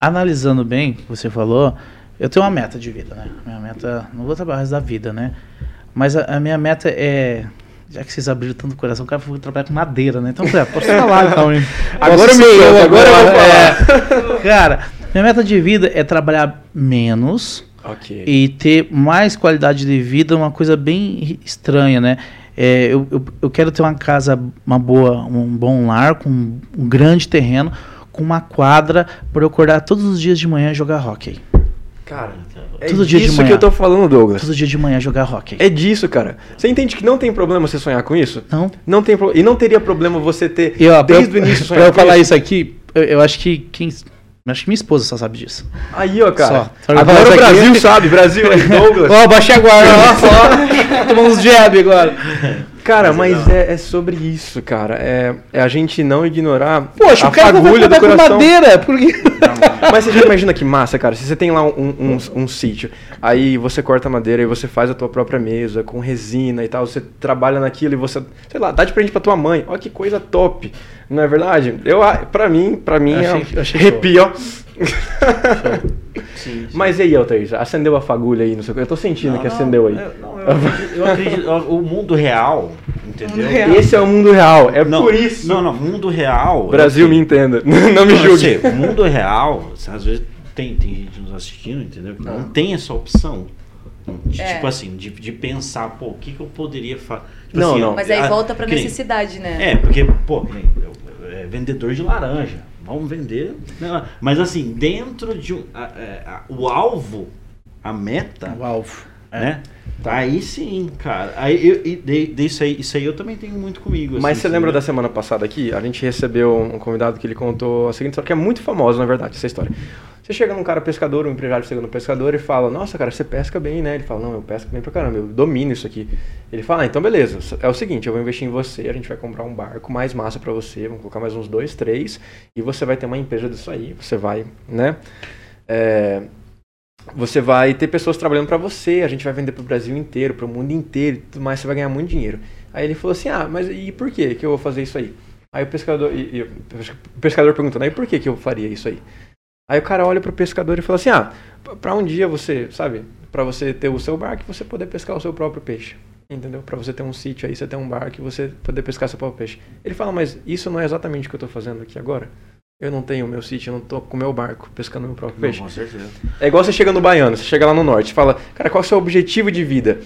analisando bem o que você falou, eu tenho uma meta de vida, né? Minha meta, não vou trabalhar da vida, né? Mas a, a minha meta é, já que vocês abriram tanto o coração, o cara foi trabalhar com madeira, né? Então, eu falei, ah, posso falar então, hein? Agora solta, agora eu vou é. Cara, minha meta de vida é trabalhar menos Ok. e ter mais qualidade de vida, uma coisa bem estranha, né? É, eu, eu, eu quero ter uma casa, uma boa, um bom lar, com um grande terreno, com uma quadra para eu acordar todos os dias de manhã e jogar hockey. Cara, Todo dia de disso que eu tô falando, Douglas. Todos os dias de manhã jogar hockey. É disso, cara. Você entende que não tem problema você sonhar com isso? Não. Não tem pro... E não teria problema você ter E ó, pra desde eu, o início pra sonhar eu com falar isso aqui, eu, eu acho que quem. Acho que minha esposa só sabe disso. Aí, ó, cara. Só. Só eu Agora o isso aqui- Brasil sabe, Brasil é Douglas. Ó, baixei agora, ó, só. Tomando uns jab agora. Cara, Mas é mas é, é sobre isso, cara. É, é a gente não ignorar Poxa, a o cara vai fagulha do trabalhar com coração. madeira. Por quê? Mas você já imagina que massa, cara. Se você tem lá um, um, um sítio, aí você corta a madeira e você faz a tua própria mesa com resina e tal, você trabalha naquilo e você, sei lá, dá de presente pra tua mãe. Olha que coisa top. Não é verdade? Eu, a- pra mim, pra mim, Eu é achei- um achei arrepio, ó. Sim, sim. Mas e aí, Altair? Acendeu a fagulha aí no seu... Eu tô sentindo Não, que não, acendeu aí. eu- não, eu acredito, eu acredito- o mundo real, entendeu? real. Esse é o mundo real. É não, por isso. Não, não, mundo real. Brasil, me entenda. Não me julgue. sei, mundo real, às vezes tem, tem gente nos assistindo, entendeu? Que não tem essa opção. De, É. Tipo assim, de, de pensar, pô, o que, que eu poderia fazer? Não, não. Mas aí ah, volta pra que nem- necessidade, né? É, porque, pô, nem eu- é vendedor de laranja. Vamos vender. né? Mas assim, dentro de um. a- é, a- o alvo, a meta, O alvo. É. né? Aí sim, cara. Aí eu, e de, de isso, aí, isso aí eu também tenho muito comigo. Mas assim, você lembra da entendeu? semana passada aqui? A gente recebeu um convidado que ele contou a seguinte história, que é muito famosa, na verdade, essa história. Você chega num cara pescador, um empresário chega no pescador e fala, nossa, cara, você pesca bem, né? Ele fala, não, eu pesco bem pra caramba, eu domino isso aqui. Ele fala, ah, então beleza, é o seguinte, eu vou investir em você, a gente vai comprar um barco mais massa pra você, vamos colocar mais uns dois, três, e você vai ter uma empresa disso aí, você vai, né? É, você vai ter pessoas trabalhando pra você, a gente vai vender pro Brasil inteiro, pro mundo inteiro e tudo mais, você vai ganhar muito dinheiro. Aí ele falou assim: "Ah, mas e por que que eu vou fazer isso aí?" Aí o pescador e, e o pescador perguntando: "Aí por que que eu faria isso aí?" Aí o cara olha pro pescador e fala assim: "Ah, p- pra um dia você, sabe, pra você ter o seu barco e você poder pescar o seu próprio peixe." Entendeu? Pra você ter um sítio aí, você ter um barco e você poder pescar seu próprio peixe. Ele fala: "Mas isso não é exatamente o que eu tô fazendo aqui agora?" Eu não tenho meu sítio, eu não tô com meu barco pescando meu próprio Não, peixe. com certeza. É igual você chega no Baiano, você chega lá no norte, fala, cara, qual é o seu objetivo de vida?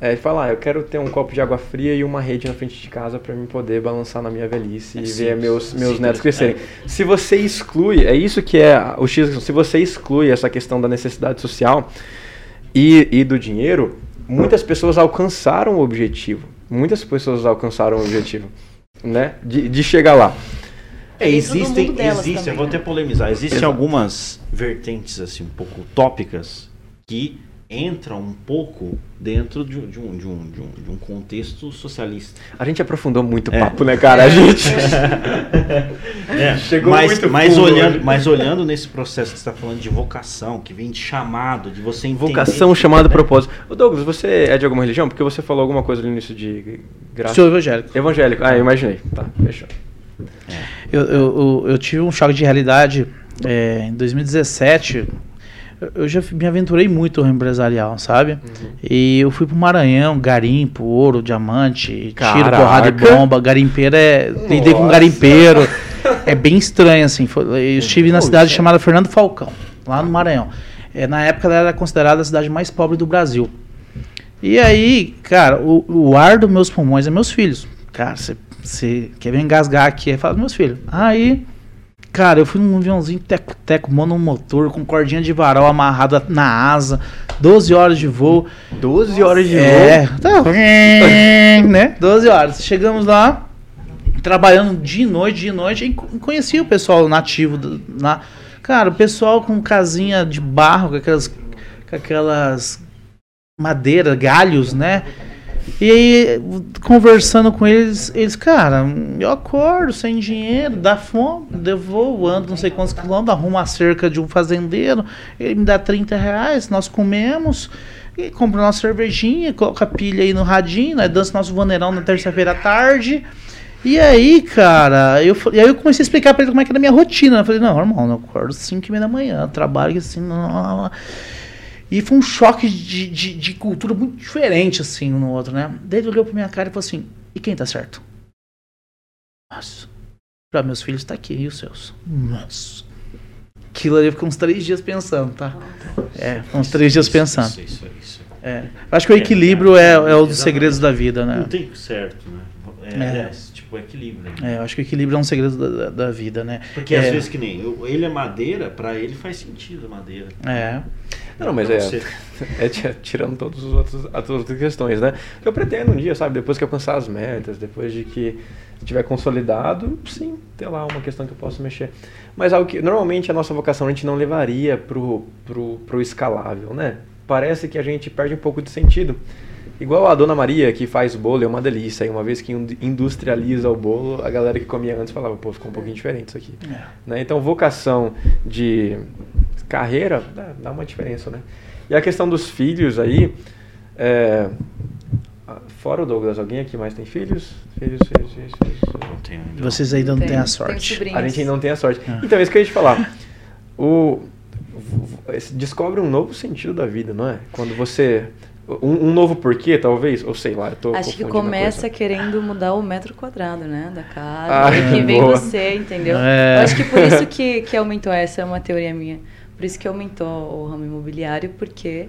É, ele fala, ah, eu quero ter um copo de água fria e uma rede na frente de casa para mim poder balançar na minha velhice É e ver meus, meus simples, netos é. crescerem. Se você exclui, é isso que é o X, se você exclui essa questão da necessidade social e, e do dinheiro, muitas pessoas alcançaram o objetivo. Muitas pessoas alcançaram o objetivo, né? De, de chegar lá. É, existem, mundo delas existem, também, eu vou né? até polemizar, existem Exato. algumas vertentes assim um pouco utópicas que entram um pouco dentro de, um- de um, de, um, de, um, de um contexto socialista. A gente aprofundou muito o É. papo, né, cara? A gente. É, Chegou mas, muito mas olhando, mas olhando nesse processo que você está falando de vocação, que vem de chamado, de você entender... Vocação, chamado, propósito. Ô Douglas, você é de alguma religião? Porque você falou alguma coisa no início de graça. Sou evangélico. Evangélico. Ah, eu imaginei. Tá, fechou. Eu, eu, eu, eu tive um choque de realidade é, em 2017. eu- já me aventurei muito no empresarial, sabe? E eu fui pro Maranhão, garimpo, ouro, diamante, tiro, Caraca. porrada de bomba. Garimpeiro é. Lidei com garimpeiro. É bem estranho, assim. Eu estive na Pô, cidade é- chamada Fernando Falcão, lá no Maranhão. É, na época ela era considerada a cidade mais pobre do Brasil. E aí, cara, o, o ar dos meus pulmões é meus filhos. Cara, você quer me engasgar aqui? Aí fala meus filhos. Aí, cara, eu fui num aviãozinho teco-teco, monomotor, com cordinha de varal amarrada na asa, 12 horas de voo. 12 horas de É, voo. tá, né? 12 horas. Chegamos lá, trabalhando de noite, de noite, e co- conheci o pessoal nativo na Cara, o pessoal com casinha de barro, com aquelas com aquelas madeira, galhos, né? E aí, conversando com eles, eles, cara, eu acordo sem dinheiro, dá fome, vou, ando não sei quantos quilômetros, arrumo a cerca de um fazendeiro, ele me dá 30 reais, nós comemos, e compra nossa cervejinha, coloca pilha aí no radinho, nós dança nosso vaneirão na terça-feira à tarde. E aí, cara, eu, e aí eu comecei a explicar pra ele como é que era a minha rotina. Eu falei, não, irmão, eu acordo 5 e meia da manhã, trabalho assim, não, não, não. E foi um choque de, de, de cultura muito diferente, assim, um no outro, né? Daí ele olhou pra minha cara e falou assim, e quem tá certo? Nossa, pra meus filhos tá aqui, e os seus? Nossa. Aquilo ali eu fiquei uns três dias pensando, tá? É, uns três dias pensando. Isso, isso, isso. É. Acho que o equilíbrio é, é um dos segredos da vida, né? Não tem certo, né? É, É. tipo, equilíbrio. né? É, eu acho que o equilíbrio é um segredo da, da, da vida, né? Porque é, às vezes que nem eu- ele é madeira, pra ele faz sentido madeira. É. Não, mas Pra é, é ti- tirando todas as outras, as outras questões, né? Eu pretendo um dia, sabe, depois que alcançar as metas, depois de que estiver consolidado, sim, ter lá uma questão que eu posso mexer. Mas algo que normalmente a nossa vocação a gente não levaria pro, pro, pro escalável, né? Parece que a gente perde um pouco de sentido. Igual a Dona Maria que faz bolo é uma delícia. E uma vez que ind- industrializa o bolo, a galera que comia antes falava, pô, ficou um pouquinho diferente isso aqui. É. Né? Então, vocação de carreira dá, dá uma diferença, né? E a questão dos filhos aí, é, fora o Douglas, alguém aqui mais tem filhos? Filhos, filhos, filhos, filhos. Não tem ainda. Vocês ainda não Tem- têm a sorte. A gente ainda não tem a sorte. Ah. Então, é isso que eu ia te falar. O, descobre um novo sentido da vida, não é? Quando você Um, um novo porquê, talvez? Ou sei lá, eu tô Acho que a começa querendo mudar o metro quadrado, né? Da casa. Ah, que vem boa. você, entendeu? É. Eu acho que por isso que, que aumentou, essa é uma teoria minha. Por isso que aumentou o ramo imobiliário, porque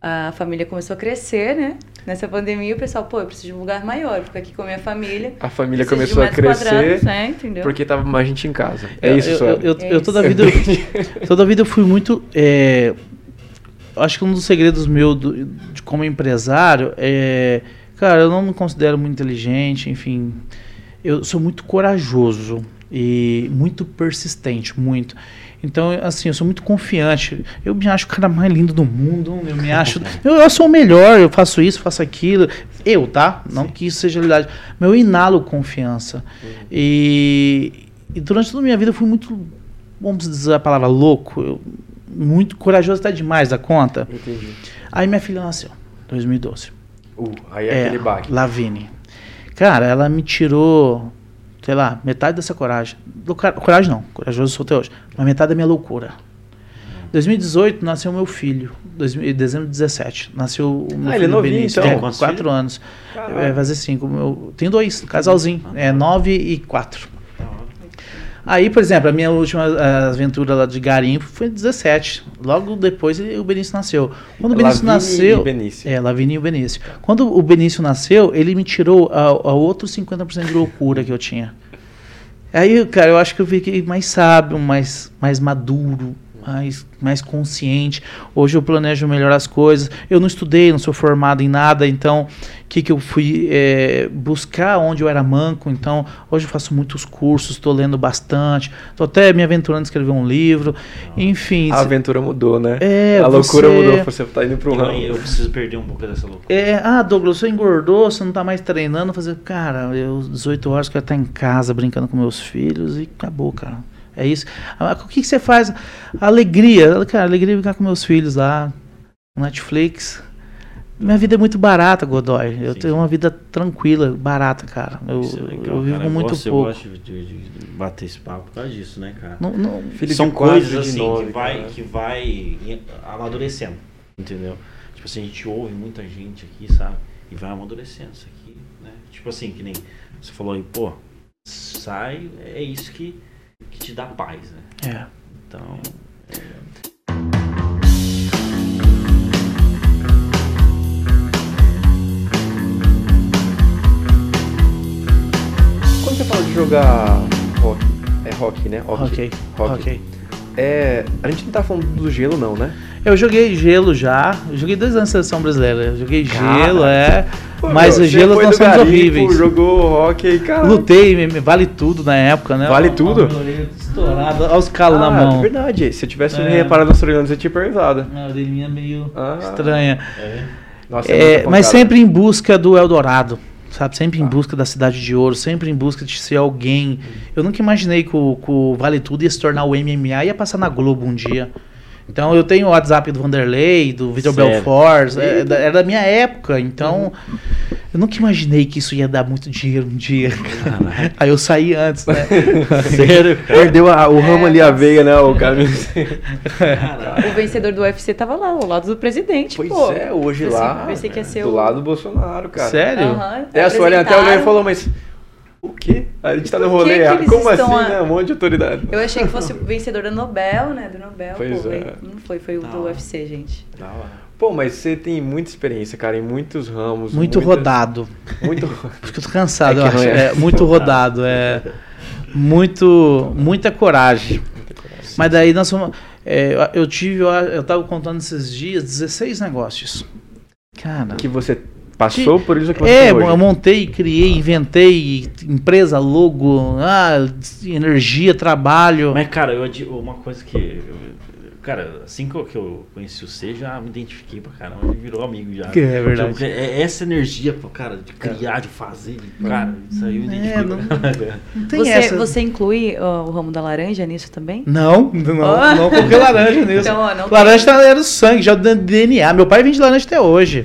a família começou a crescer, né? Nessa pandemia, o pessoal, pô, eu preciso de um lugar maior, fico aqui com a minha família. A família começou a metros crescer quadrados, né? Entendeu? porque tava mais gente em casa. É Eu- isso, eu, eu, eu, É eu toda a isso. vida eu- toda a vida eu fui muito é, acho que um dos segredos meu do- de como empresário é cara eu não me considero muito inteligente enfim. Eu sou muito corajoso e muito persistente muito. Então assim eu sou muito confiante. Eu me acho o cara mais lindo do mundo eu me acho eu, eu sou o melhor eu faço isso faço aquilo. Eu tá? Não que isso seja realidade mas eu inalo confiança. E, e durante toda a minha vida eu fui muito vamos dizer a palavra louco, eu- muito corajoso até demais da conta. Entendi. Aí minha filha nasceu, 2012. Uh, aí é, aquele baque. Lavine. Cara, ela me tirou, sei lá, metade dessa coragem. Coragem não, corajoso sou até hoje, mas metade da minha loucura. 2018 nasceu meu filho, 2000 dezembro de 17. Nasceu o meu Ah, ele é filho novinho, Benício, então. é, Quantos quatro filhos? anos. Vai fazer cinco. Eu tenho dois, casalzinho, é nove e quatro. Aí, por exemplo, a minha última ah, aventura lá de garimpo foi 17. Logo depois o Benício nasceu. Quando o Benício Lavínia nasceu. e Benício. É, Lavínia e o Benício. Quando o Benício nasceu, ele me tirou a, a outro 50% de loucura que eu tinha. Aí, cara, eu acho que eu fiquei mais sábio, mais, mais maduro, mais, mais consciente. Hoje eu planejo melhor as coisas. Eu não estudei, não sou formado em nada, então o que, que eu fui é, buscar onde eu era manco. Então, hoje eu faço muitos cursos, estou lendo bastante, estou até me aventurando em escrever um livro. Enfim. A aventura mudou, né? É, a loucura você- mudou, você tá indo pro Eu, ramo. eu preciso perder um pouco dessa loucura. É, ah, Douglas, você engordou, você não tá mais treinando, fazer, cara, eu 18 horas quero estar em casa brincando com meus filhos e acabou, cara. É isso. Ah, O que, que você faz? Alegria, cara, alegria é ficar com meus filhos lá, Netflix. Minha vida é muito barata, Godoy. Eu Sim. tenho uma vida tranquila, barata, cara. Eu, é legal, eu vivo cara. muito gosto, pouco. Eu gosto de, de- de bater esse papo por causa disso, né, cara? Não, não- Filho São coisas assim nove, que, vai, cara. que vai amadurecendo, entendeu? Tipo assim, a gente ouve muita gente aqui, sabe? E vai amadurecendo isso aqui, né? Tipo assim, que nem você falou aí, pô, sai, é isso que, que te dá paz, né? é. Então, Quando você fala de jogar rock, é rock, né? Ok, Rock. ok. É, a gente não tá falando do gelo, não, né? Eu joguei gelo já. Eu joguei dois anos na seleção brasileira. Eu joguei Cara. gelo, é. Pô, mas meu, os gelos somos garimpo, horríveis. Jogou rock, cara. Lutei, vale tudo na época, né? Vale tudo? Estourada, olha os calos ah, na mão. é verdade. Se eu tivesse É. reparado na sua orelha, você tinha perguntado. A orelhinha meio Ah. estranha. é. Nossa, É, muita mas sempre em busca do Eldorado. Sabe? Sempre em Ah. busca da cidade de ouro, sempre em busca de ser alguém. Eu nunca imaginei que o, que o Vale Tudo ia se tornar o MMA e ia passar na Globo um dia. Então eu tenho o WhatsApp do Vanderlei, do Vitor? Belfort, é, da- era da minha época, então eu nunca imaginei que isso ia dar muito dinheiro um dia. Aí eu saí antes, né? Sério, cara? Perdeu a- o ramo É, ali, a veia, né? O. Caralho. O vencedor do UFC tava lá, ao lado do presidente, Pois pô. é, hoje Pensei- lá. pensei que ia ser do o- lado do Bolsonaro, cara. Sério? Aham, É, a até olhou e apresentaram. falou, mas. O quê? A gente tá no que rolê. que eles Como assim, a- né? Um monte de autoridade. Eu achei que fosse o vencedor da Nobel, né? Do Nobel. Pois pô, é. Não foi, foi o Da do hora. UFC, gente. Da hora. Pô, mas você tem muita experiência, cara, em muitos ramos. Muito muitas- rodado. Muito. Porque eu tô cansado, É eu que acho. é. É muito rodado, é muito, muita coragem. Mas daí nós fomos. é, eu tive, eu, eu tava contando esses dias, 16 negócios. Cara. que você passou por isso que você É, tem hoje. eu montei, criei, inventei, empresa, logo, ah, energia, trabalho. Mas, cara, eu, uma coisa que. eu- cara, assim que eu, que eu conheci o C, já me identifiquei pra caramba, ele virou amigo já. Que é verdade. Tipo, é essa energia, cara, de criar, de fazer, de, cara, isso aí eu me É, identifiquei não- pra caramba. Não tem Você, essa. você inclui ó, o ramo da laranja nisso também? Não, não, Ó. não coloquei laranja nisso. Então, ó, não laranja tá, era o sangue, já do DNA. Meu pai vende laranja até hoje.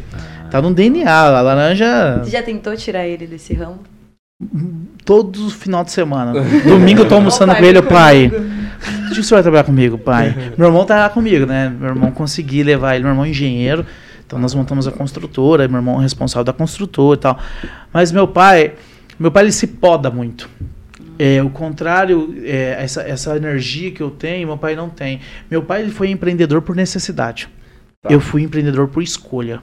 Tá no DNA. A laranja Você já tentou tirar ele desse ramo? todo final de semana. Domingo eu tô almoçando com ele, pai. Onde que você vai trabalhar comigo, pai? Meu irmão tá lá comigo, né? Meu irmão consegui levar ele, meu irmão é engenheiro. Então nós montamos a construtora, meu irmão é responsável da construtora e tal. Mas meu pai, meu pai ele se poda muito. É, o contrário, é, essa, essa energia que eu tenho, meu pai não tem. Meu pai ele foi empreendedor por necessidade. Tá. Eu fui empreendedor por escolha.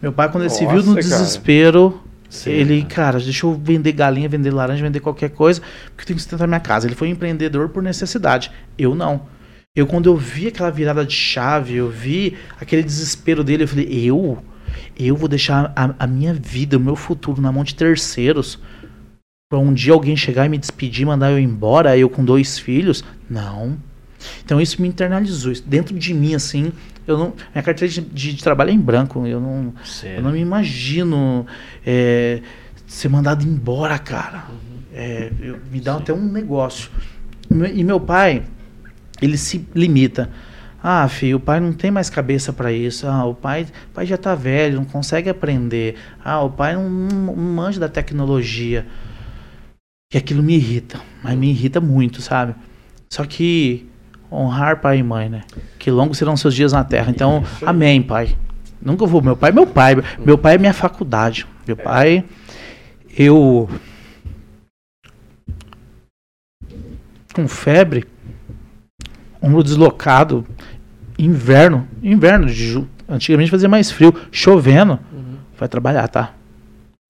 Meu pai, quando ele se viu Nossa, no cara. desespero, Sim, ele, cara, deixa eu vender galinha, vender laranja, vender qualquer coisa, porque eu tenho que sustentar minha casa. Ele foi empreendedor por necessidade. Eu não. Eu, quando eu vi aquela virada de chave, eu vi aquele desespero dele, eu falei, eu? Eu vou deixar a, a minha vida, o meu futuro na mão de terceiros pra um dia alguém chegar e me despedir, mandar eu embora, eu com dois filhos? Não. Então isso me internalizou. Isso dentro de mim, assim, eu não. Minha carteira de, de- de trabalho é em branco. Eu não, eu não me imagino é, ser mandado embora, cara. É, eu- me dá até um negócio. E meu pai, ele se limita. Ah, filho, o pai não tem mais cabeça para isso. Ah, o pai, o pai já tá velho, não consegue aprender. Ah, o pai não, não manja da tecnologia. E aquilo me irrita, mas me irrita muito, sabe? Só que honrar pai e mãe, né? Que longos serão seus dias na terra. Então, amém, pai. Nunca vou. Meu pai é meu pai. Meu pai é minha faculdade. Meu pai, eu. Com febre, ombro deslocado, inverno, inverno, de antigamente fazia mais frio, chovendo, vai trabalhar, tá?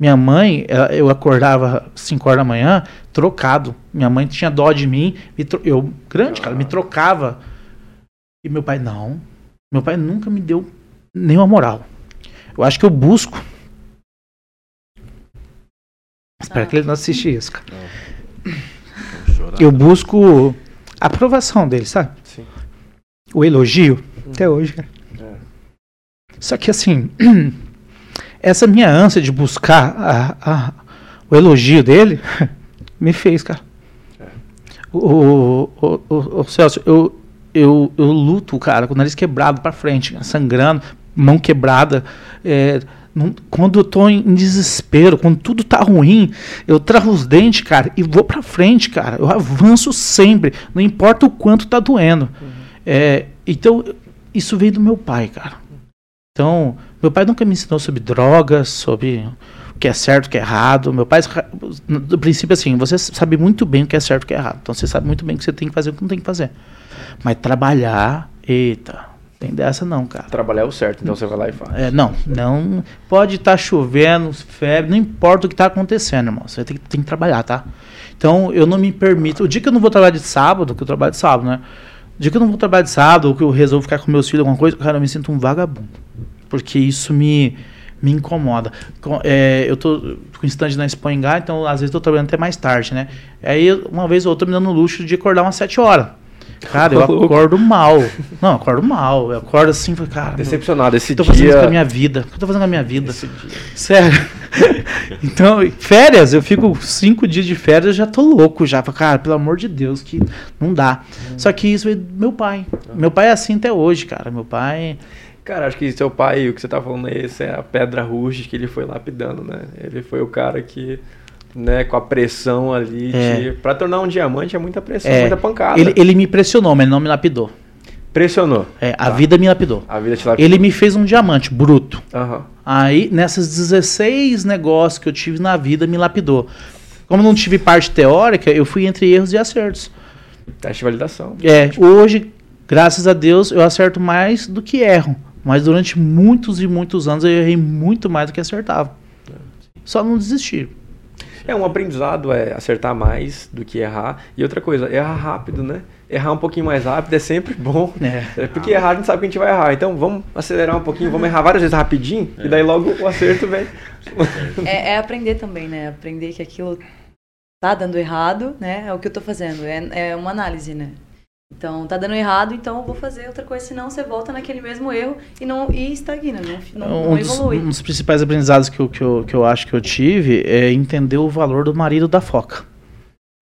Minha mãe, eu acordava 5 horas da manhã, trocado. Minha mãe tinha dó de mim, tro- eu, grande, cara, me trocava. E meu pai, não. Meu pai nunca me deu nenhuma moral. Eu acho que eu busco. Espero Ah. que ele não assiste isso, cara. Eu busco a aprovação dele, sabe? Sim. O elogio. Até hoje, cara. É. Só que assim, essa minha ânsia de buscar a- a- o elogio dele me fez, cara. O, o, o, o- o Celso, eu, eu, eu luto, cara, com o nariz quebrado pra frente, sangrando, mão quebrada. é, não- quando eu tô em, desespero, quando tudo tá ruim, eu travo os dentes, cara, e vou pra frente, cara. Eu avanço sempre, não importa o quanto tá doendo. É, então, isso veio do meu pai, cara. Então, meu pai nunca me ensinou sobre drogas, sobre o que é certo, o que é errado. Meu pai, do princípio, assim, você sabe muito bem o que é certo e o que é errado. Então, você sabe muito bem o que você tem que fazer e o que não tem que fazer. Mas trabalhar, eita, tem dessa não, cara. Trabalhar é o certo, então você vai lá e faz. É, não, não. Pode estar chovendo, febre, não importa o que está acontecendo, irmão. Você tem, que- tem que trabalhar, tá? Então, eu não me permito. O dia que eu não vou trabalhar de sábado, que eu trabalho de sábado, né? O dia que eu não vou trabalhar de sábado, ou que eu resolvo ficar com meus filhos, alguma coisa, cara, eu me sinto um vagabundo. Porque isso me, me incomoda. Com- é, eu tô com stand na Engá, então às vezes tô trabalhando até mais tarde, né? Aí, uma vez ou outra, me dando o luxo de acordar umas 7 horas. Cara, eu acordo mal. Não, eu acordo mal. Eu acordo assim, cara. meu- Decepcionado esse que eu tô fazendo dia. com a minha vida? O que eu tô fazendo com a minha vida? Dia. Sério. então, férias, eu fico cinco dias de férias, eu já tô louco já. Cara, pelo amor de Deus, que não dá. Só que isso veio do meu pai. Meu pai é assim até hoje, cara. Meu pai. Cara, acho que seu pai, o que você tá falando aí, é a pedra ruge que ele foi lapidando, né? Ele foi o cara que, né, com a pressão ali, É. de, pra tornar um diamante é muita pressão, É, muita pancada. Ele, ele me pressionou, mas ele não me lapidou. Pressionou. É, a Tá. vida me lapidou. A vida te lapidou. Ele me fez um diamante bruto. Aham. Aí, nessas 16 negócios que eu tive na vida, me lapidou. Como não tive parte teórica, eu fui entre erros e acertos. Teste de validação. É, hoje, graças a Deus, eu acerto mais do que erro. Mas durante muitos e muitos anos eu errei muito mais do que acertava. Só não desistir. É, um aprendizado é acertar mais do que errar. E outra coisa, errar rápido, né? Errar um pouquinho mais rápido é sempre bom. É. É porque errar a gente sabe que a gente vai errar. Então vamos acelerar um pouquinho, vamos errar várias vezes rapidinho, e daí logo o acerto vem. É, é aprender também, né? Aprender que aquilo tá dando errado, né? É o que eu tô fazendo. É, é uma análise, né? Então, tá dando errado, então eu vou fazer outra coisa, senão você volta naquele mesmo erro e não e estagna, não, não, não um, dos, evolui. um dos principais aprendizados que eu, que, eu, que eu acho que eu tive é entender o valor do marido da foca.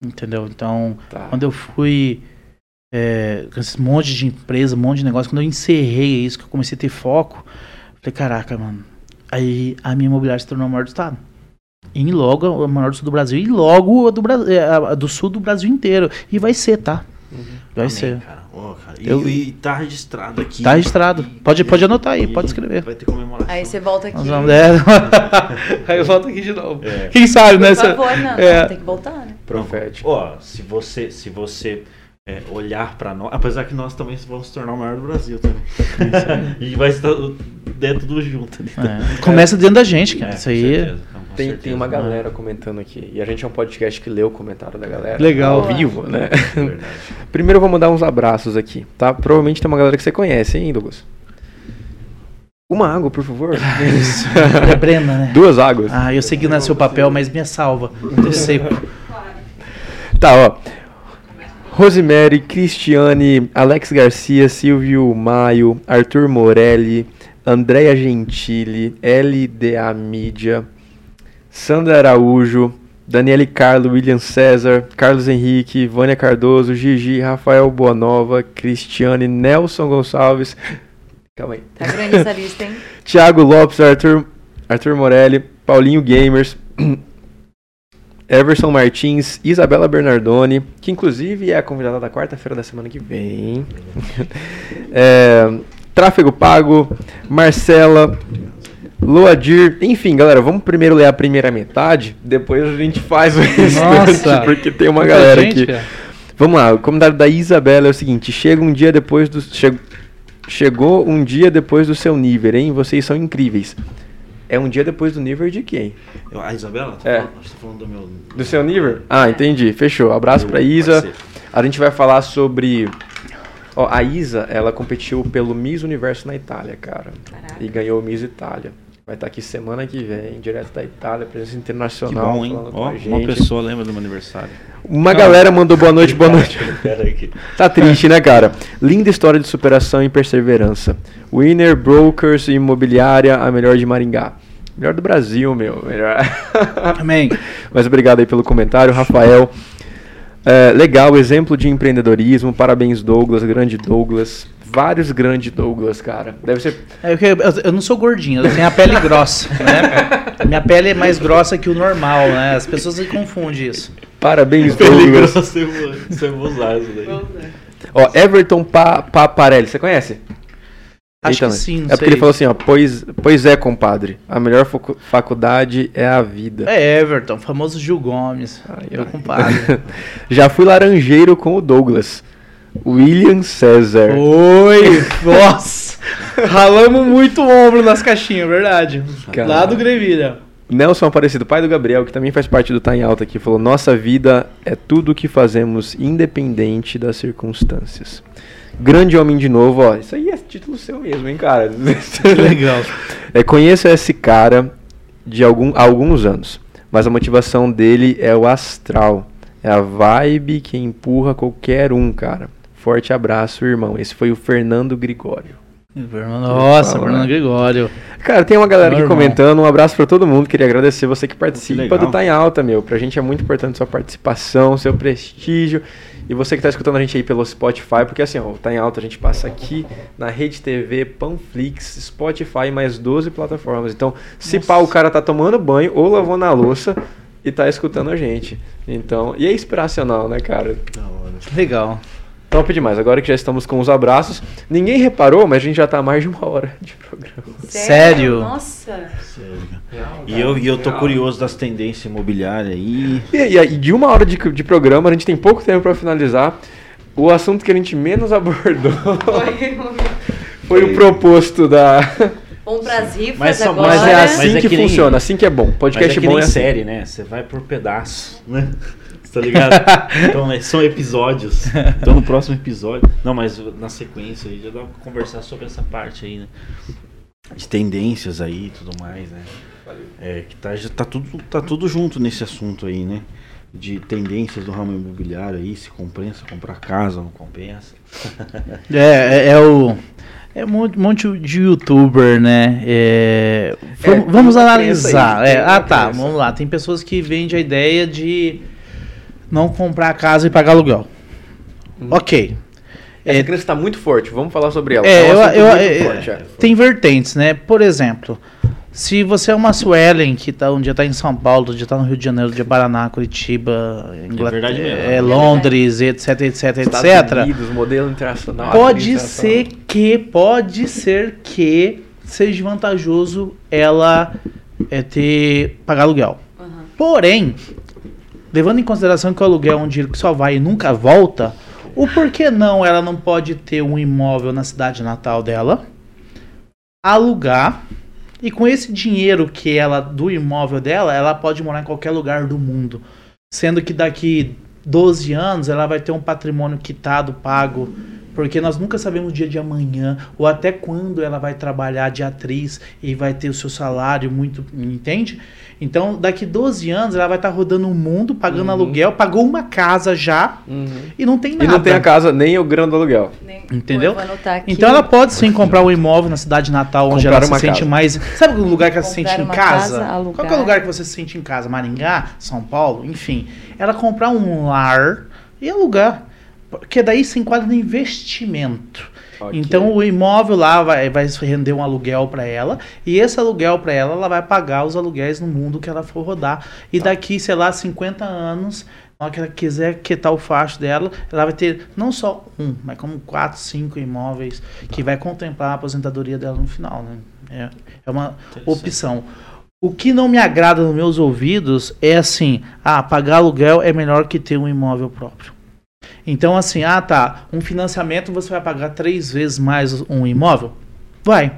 Entendeu? Então, Tá. quando eu fui é, com esse monte de empresa, um monte de negócio, quando eu encerrei isso, que eu comecei a ter foco, falei, caraca, mano. Aí a minha imobiliária se tornou a maior do estado. E logo a maior do sul do Brasil. E logo a do, Bra- é, a do sul do Brasil inteiro. E vai ser, tá? Vai Amém, ser. cara. Ó, cara, e, Eu- e tá registrado aqui. Tá registrado. Pode- pode anotar aí, E pode escrever. Vai ter comemoração. Aí você volta aqui. Nós vamos- é. Aí eu volto aqui de novo. É. Quem sabe, né? Por Cê- favor, não, é. tem que voltar, né? Profético. Ó, se você, se você é, olhar pra nós, apesar que nós também vamos se tornar o maior do Brasil também. e vai estar dentro do junto ali. É. Começa dentro da gente, cara. É, Isso com aí. certeza, não, com Tem, certeza. tem uma galera comentando aqui. E a gente é um podcast que lê o comentário da galera. Legal. Ao vivo, né? Verdade. Primeiro eu vou mandar uns abraços aqui, tá? Provavelmente tem uma galera que você conhece, hein, Douglas? Uma água, por favor. É Brena, né? Duas águas. Ah, eu segui no seu papel, mas me salva. Tô seco. Tá, ó. Rosemary, Cristiane, Alex Garcia, Silvio Maio, Arthur Morelli, Andréia Gentili, LDA Mídia, Sandra Araújo, Daniele Carlo, William César, Carlos Henrique, Vânia Cardoso, Gigi, Rafael Boanova, Cristiane, Nelson Gonçalves. Calma aí. Tá grande essa lista, hein? Thiago Lopes, Arthur, Arthur Morelli, Paulinho Gamers, Everson Martins, Isabela Bernardoni, que inclusive é a convidada da quarta-feira da semana que vem. É, Tráfego Pago, Marcela, Loadir, enfim, galera, vamos primeiro ler a primeira metade, depois a gente faz o restante, Nossa. porque tem uma galera gente, aqui. cara. Vamos lá, o comentário da Isabela é o seguinte: chega um dia depois do. che- chegou um dia depois do seu nível, hein? Vocês são incríveis. É um dia depois do nível de quem? Eu- A Isabela? Tá É. falando, você tá falando do meu. Do seu nível? Ah, entendi. Fechou. Abraço Meu pra Isa. parceiro. A gente vai falar sobre. Ó, a Isa, ela competiu pelo Miss Universo na Itália, cara. Caraca. E ganhou o Miss Itália. Vai estar aqui semana que vem, direto da Itália, presença Que internacional. bom, hein? Ó, uma pessoa lembra do meu aniversário. Uma galera mandou boa noite, boa noite. Que- Tá triste, né, cara? Linda história de superação e perseverança. Winner Brokers Imobiliária, a melhor de Maringá. Melhor do Brasil, meu. Melhor. Amém. Mas obrigado aí pelo comentário, Rafael. É, legal, exemplo de empreendedorismo. Parabéns, Douglas, grande Douglas. Vários grandes Douglas, cara. Deve ser. É eu, eu não sou gordinho, eu tenho a pele grossa, né? Minha pele é mais grossa que o normal, né? As pessoas se confundem isso. Parabéns, Douglas. Você vai usar isso daí. Ó, Everton pa Paparelli, você conhece? Acho Eita, que sim, não É porque ele falou assim, ó, pois, pois é, compadre, a melhor facu- faculdade é a vida. É Everton, famoso Gil Gomes. Ai, meu ai. compadre. Já fui laranjeiro com o Douglas. William César. Oi! Nossa! Ralamos muito o ombro nas caixinhas, verdade. Caralho. Lá do Grevilha. Nelson Aparecido, pai do Gabriel, que também faz parte do Tá em Alta aqui, falou: Nossa vida é tudo o que fazemos, independente das circunstâncias. Grande homem de novo, ó. Isso aí é título seu mesmo, hein, cara? Legal. É, conheço esse cara de algum, há alguns anos, mas a motivação dele é o astral. É a vibe que empurra qualquer um, cara. Forte abraço, irmão. Esse foi o Fernando Grigório. Nossa, Fernando né? Gregório. Cara, tem uma galera aqui comentando. Um abraço pra todo mundo. Queria agradecer você que participa legal. do Tá em Alta, meu. Pra gente é muito importante sua participação, seu prestígio. E você que tá escutando a gente aí pelo Spotify, porque assim, ó, o Tá em Alta a gente passa aqui na Rede TV, Panflix, Spotify e mais 12 plataformas. Então, se pá, o cara tá tomando banho ou lavando a louça e tá escutando a gente. Então, e é inspiracional, né, cara? Da hora. Legal. Top demais. Agora que já estamos com os abraços, ninguém reparou, mas a gente já tá há mais de uma hora de programa. Sério? Nossa. Sério, cara. E eu, e eu tô curioso das tendências imobiliárias aí. E, e- e de uma hora de, de programa, a gente tem pouco tempo para finalizar. O assunto que a gente menos abordou foi o proposto da. Vamos pras rifas Mas agora. Mas é Mas assim é que, que nem- funciona, assim que é bom. Mas Podcast é que bom nem é assim. série, né? Você vai por pedaço, né? Tá ligado? então, né, são episódios. Então, no próximo episódio... Não, mas na sequência aí, já dá pra conversar sobre essa parte aí, né? De tendências aí e tudo mais, né? É, que tá, já tá tudo, tá tudo junto nesse assunto aí, né? De tendências do ramo imobiliário aí, se compensa comprar casa, não compensa. É, é, é o. É um monte- monte de youtuber, né? É, É, vamos, tem vamos analisar. aí, É, ah, tá. Vamos lá. Tem pessoas que vendem a ideia de não comprar casa e pagar aluguel. Ok. Essa É, crença está muito forte, vamos falar sobre ela. É, um eu, assunto eu- muito é, forte, é. tem vertentes, né? Por exemplo, Se você é uma Suelen que tá, um dia tá em São Paulo, outro dia tá no Rio de Janeiro, um dia Paraná, Curitiba, Inglaterra, verdade mesmo. é, Londres, etc, etc, Estados etc. Unidos, modelo internacional. Pode ser que, pode ser que seja vantajoso ela é, ter pagar aluguel. Aham. Porém, levando em consideração que o aluguel é um dinheiro que só vai e nunca volta, o porquê não ela não pode ter um imóvel na cidade natal dela, alugar e com esse dinheiro que ela do imóvel dela, ela pode morar em qualquer lugar do mundo, sendo que daqui 12 anos ela vai ter um patrimônio quitado, pago, porque nós nunca sabemos o dia de amanhã ou até quando ela vai trabalhar de atriz e vai ter o seu salário muito, entende? Então, daqui 12 anos ela vai estar rodando o mundo, pagando Uhum. aluguel, pagou uma casa já Uhum. e não tem E nada. não tem a casa nem o grão do aluguel. Nem- Entendeu? Então ela pode sim comprar um imóvel na cidade natal onde Comprar ela se uma sente casa. mais. Sabe o lugar que ela se sente em casa? casa, Qual que é o lugar que você se sente em casa? Maringá, São Paulo, enfim. Ela comprar um lar e alugar. Porque daí se enquadra no investimento. Ok. Então o imóvel lá vai, vai render um aluguel para ela e esse aluguel para ela ela vai pagar os aluguéis no mundo que ela for rodar. E daqui sei lá 50 anos na hora que ela quiser quitar o facho dela ela vai ter não só um mas como quatro cinco imóveis que vai contemplar a aposentadoria dela no final né? É, é uma opção. O que não me agrada nos meus ouvidos é assim ah pagar aluguel é melhor que ter um imóvel próprio então, assim, ah, tá. Um financiamento você vai pagar três vezes mais um imóvel? Vai.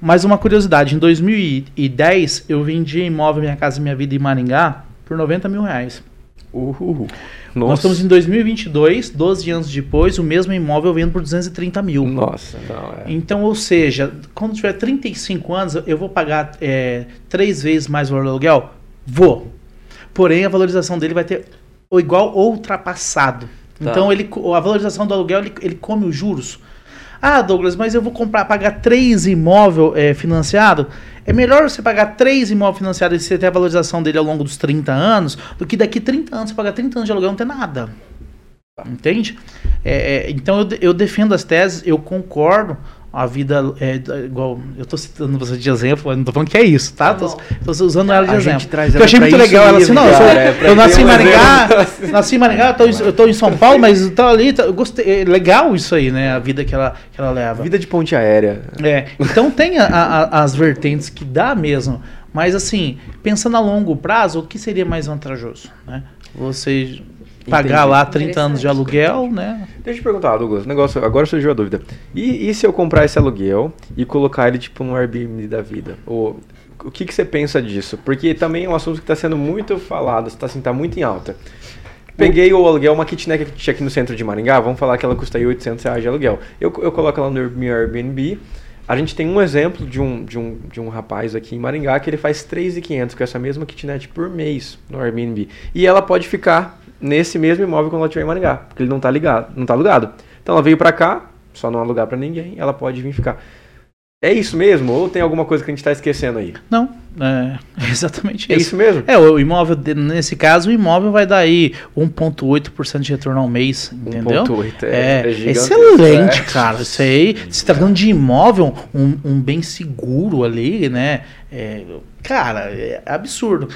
Mas uma curiosidade: em 2010 eu vendi imóvel Minha Casa Minha Vida em Maringá por 90 mil reais. Uhul. Nós Nossa. estamos em 2022, 12 anos depois, o mesmo imóvel vendo por 230 mil. Nossa, não, é. Então, ou seja, quando tiver 35 anos, eu vou pagar é, três vezes mais o valor do aluguel? Vou. Porém, a valorização dele vai ter ou igual ou ultrapassado. Tá. Então, ele, a valorização do aluguel, ele, ele come os juros. Ah, Douglas, mas eu vou comprar, pagar três imóvel é, financiado? É melhor você pagar três imóveis financiados e você ter a valorização dele ao longo dos 30 anos, do que daqui 30 anos você pagar 30 anos de aluguel e não ter nada. Entende? É, é, então eu, eu defendo as teses, eu concordo. A vida é igual. Eu tô citando você de exemplo, mas não tô falando que é isso, tá? Tá Tô, bom. tô usando ela de A exemplo. gente traz Porque eu ela achei pra muito legal. Ela assim, não, eu, sou- cara, é eu nasci em Maringá, nasci em Maringá, eu tô, em- eu tô em São Paulo, mas eu tô ali, tô- eu gostei. É legal isso aí, né? A vida que ela, que ela leva. Vida de ponte aérea. É, então tem a- a- as vertentes que dá mesmo, mas assim, pensando a longo prazo, o que seria mais vantajoso, né? Você pagar Entendi. lá 30 anos de aluguel, né? Deixa eu te perguntar, Douglas, um negócio, agora surgiu a dúvida. E, e se eu comprar esse aluguel e colocar ele tipo no Airbnb da vida? Ou, o que, que você pensa disso? Porque também é um assunto que está sendo muito falado, está assim, tá muito em alta. Peguei o aluguel, uma kitnet que tinha aqui no centro de Maringá, vamos falar que ela custa aí 800 reais de aluguel. Eu, eu coloco ela no meu Airbnb, a gente tem um exemplo de um, de um, de um rapaz aqui em Maringá que ele faz 3.500 com essa mesma kitnet por mês no Airbnb. E ela pode ficar nesse mesmo imóvel quando ela estiver em Maringá, porque ele não tá ligado, não tá alugado. Então ela veio pra cá, só não alugar pra ninguém, ela pode vir ficar. É isso mesmo? Ou tem alguma coisa que a gente tá esquecendo aí? Não, é exatamente É isso. isso mesmo? É, o imóvel, nesse caso, o imóvel vai dar aí 1,8% de retorno ao mês, entendeu? 1.8, É, é gigantesco, excelente, é. cara. Isso aí, você tá falando de imóvel, um, um bem seguro ali, né? É, cara, é absurdo.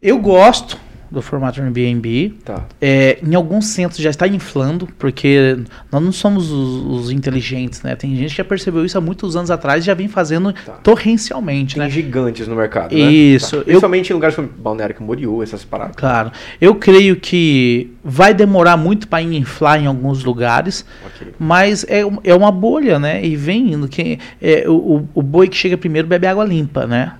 Eu gosto do formato Airbnb. Tá. É, em alguns centros já está inflando, porque nós não somos os, os inteligentes, né? Tem gente que já percebeu isso há muitos anos atrás e já vem fazendo torrencialmente, Tem né? gigantes no mercado, né? Isso, Tá. eu- Principalmente em lugares como Balneário Camboriú, essas paradas. Claro. Eu creio que vai demorar muito para inflar em alguns lugares, Ok. mas é, é uma bolha, né? E vem indo. Que, é, o, o- o boi que chega primeiro bebe água limpa, né?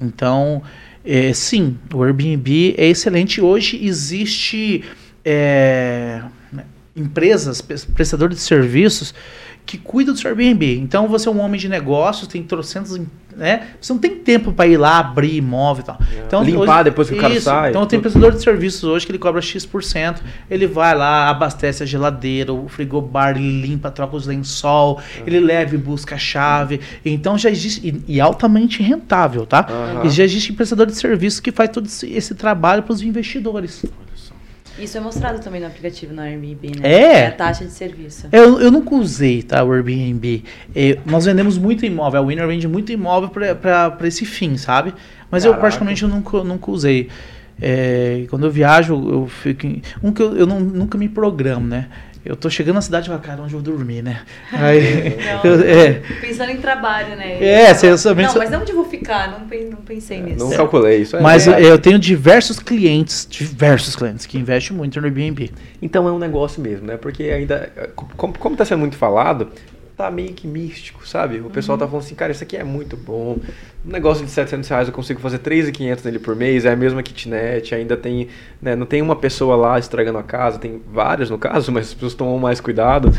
Então, é, sim, o Airbnb é excelente. Hoje existe é, empresas, pres- prestadores de serviços que cuidam do seu Airbnb. Então, você é um homem de negócios, tem trocentos, né? Você não tem tempo para ir lá abrir imóvel e tal. Então, Limpar depois que o cara isso, sai, Então, tem prestador de serviços hoje que ele cobra X%. Ele vai lá, abastece a geladeira, o frigobar, ele limpa, troca os lençol, ele leva e busca a chave. Então já existe, e, e altamente rentável, tá? Aham. E já existe prestador de serviços que faz todo esse, esse trabalho para os investidores. Isso é mostrado também no aplicativo no Airbnb, né? É. a taxa de serviço. Eu, eu nunca usei, tá, o Airbnb. É, nós vendemos muito imóvel, a Winner vende muito imóvel para esse fim, sabe? Mas eu Caraca. particularmente eu nunca, nunca usei. É, quando eu viajo, eu fico. Em, um que eu, eu não, nunca me programo, né? Eu tô chegando na cidade e falo, cara, onde eu vou dormir, né? Aí, Não, eu- é, Pensando em trabalho, né? É, você- também Não, mas onde eu vou ficar? Não, não pensei nisso. Não calculei isso. é mas eu, verdade. eu tenho diversos clientes, diversos clientes que investem muito no Airbnb. Então é um negócio mesmo, né? Porque ainda, como, como tá sendo muito falado, tá meio que místico, sabe? O pessoal tá falando assim, cara, isso aqui é muito bom. Um negócio de 700 reais eu consigo fazer 3.500 nele por mês, é a mesma kitnet, ainda tem, né? Não tem uma pessoa lá estragando a casa, tem várias no caso, mas as pessoas tomam mais cuidado.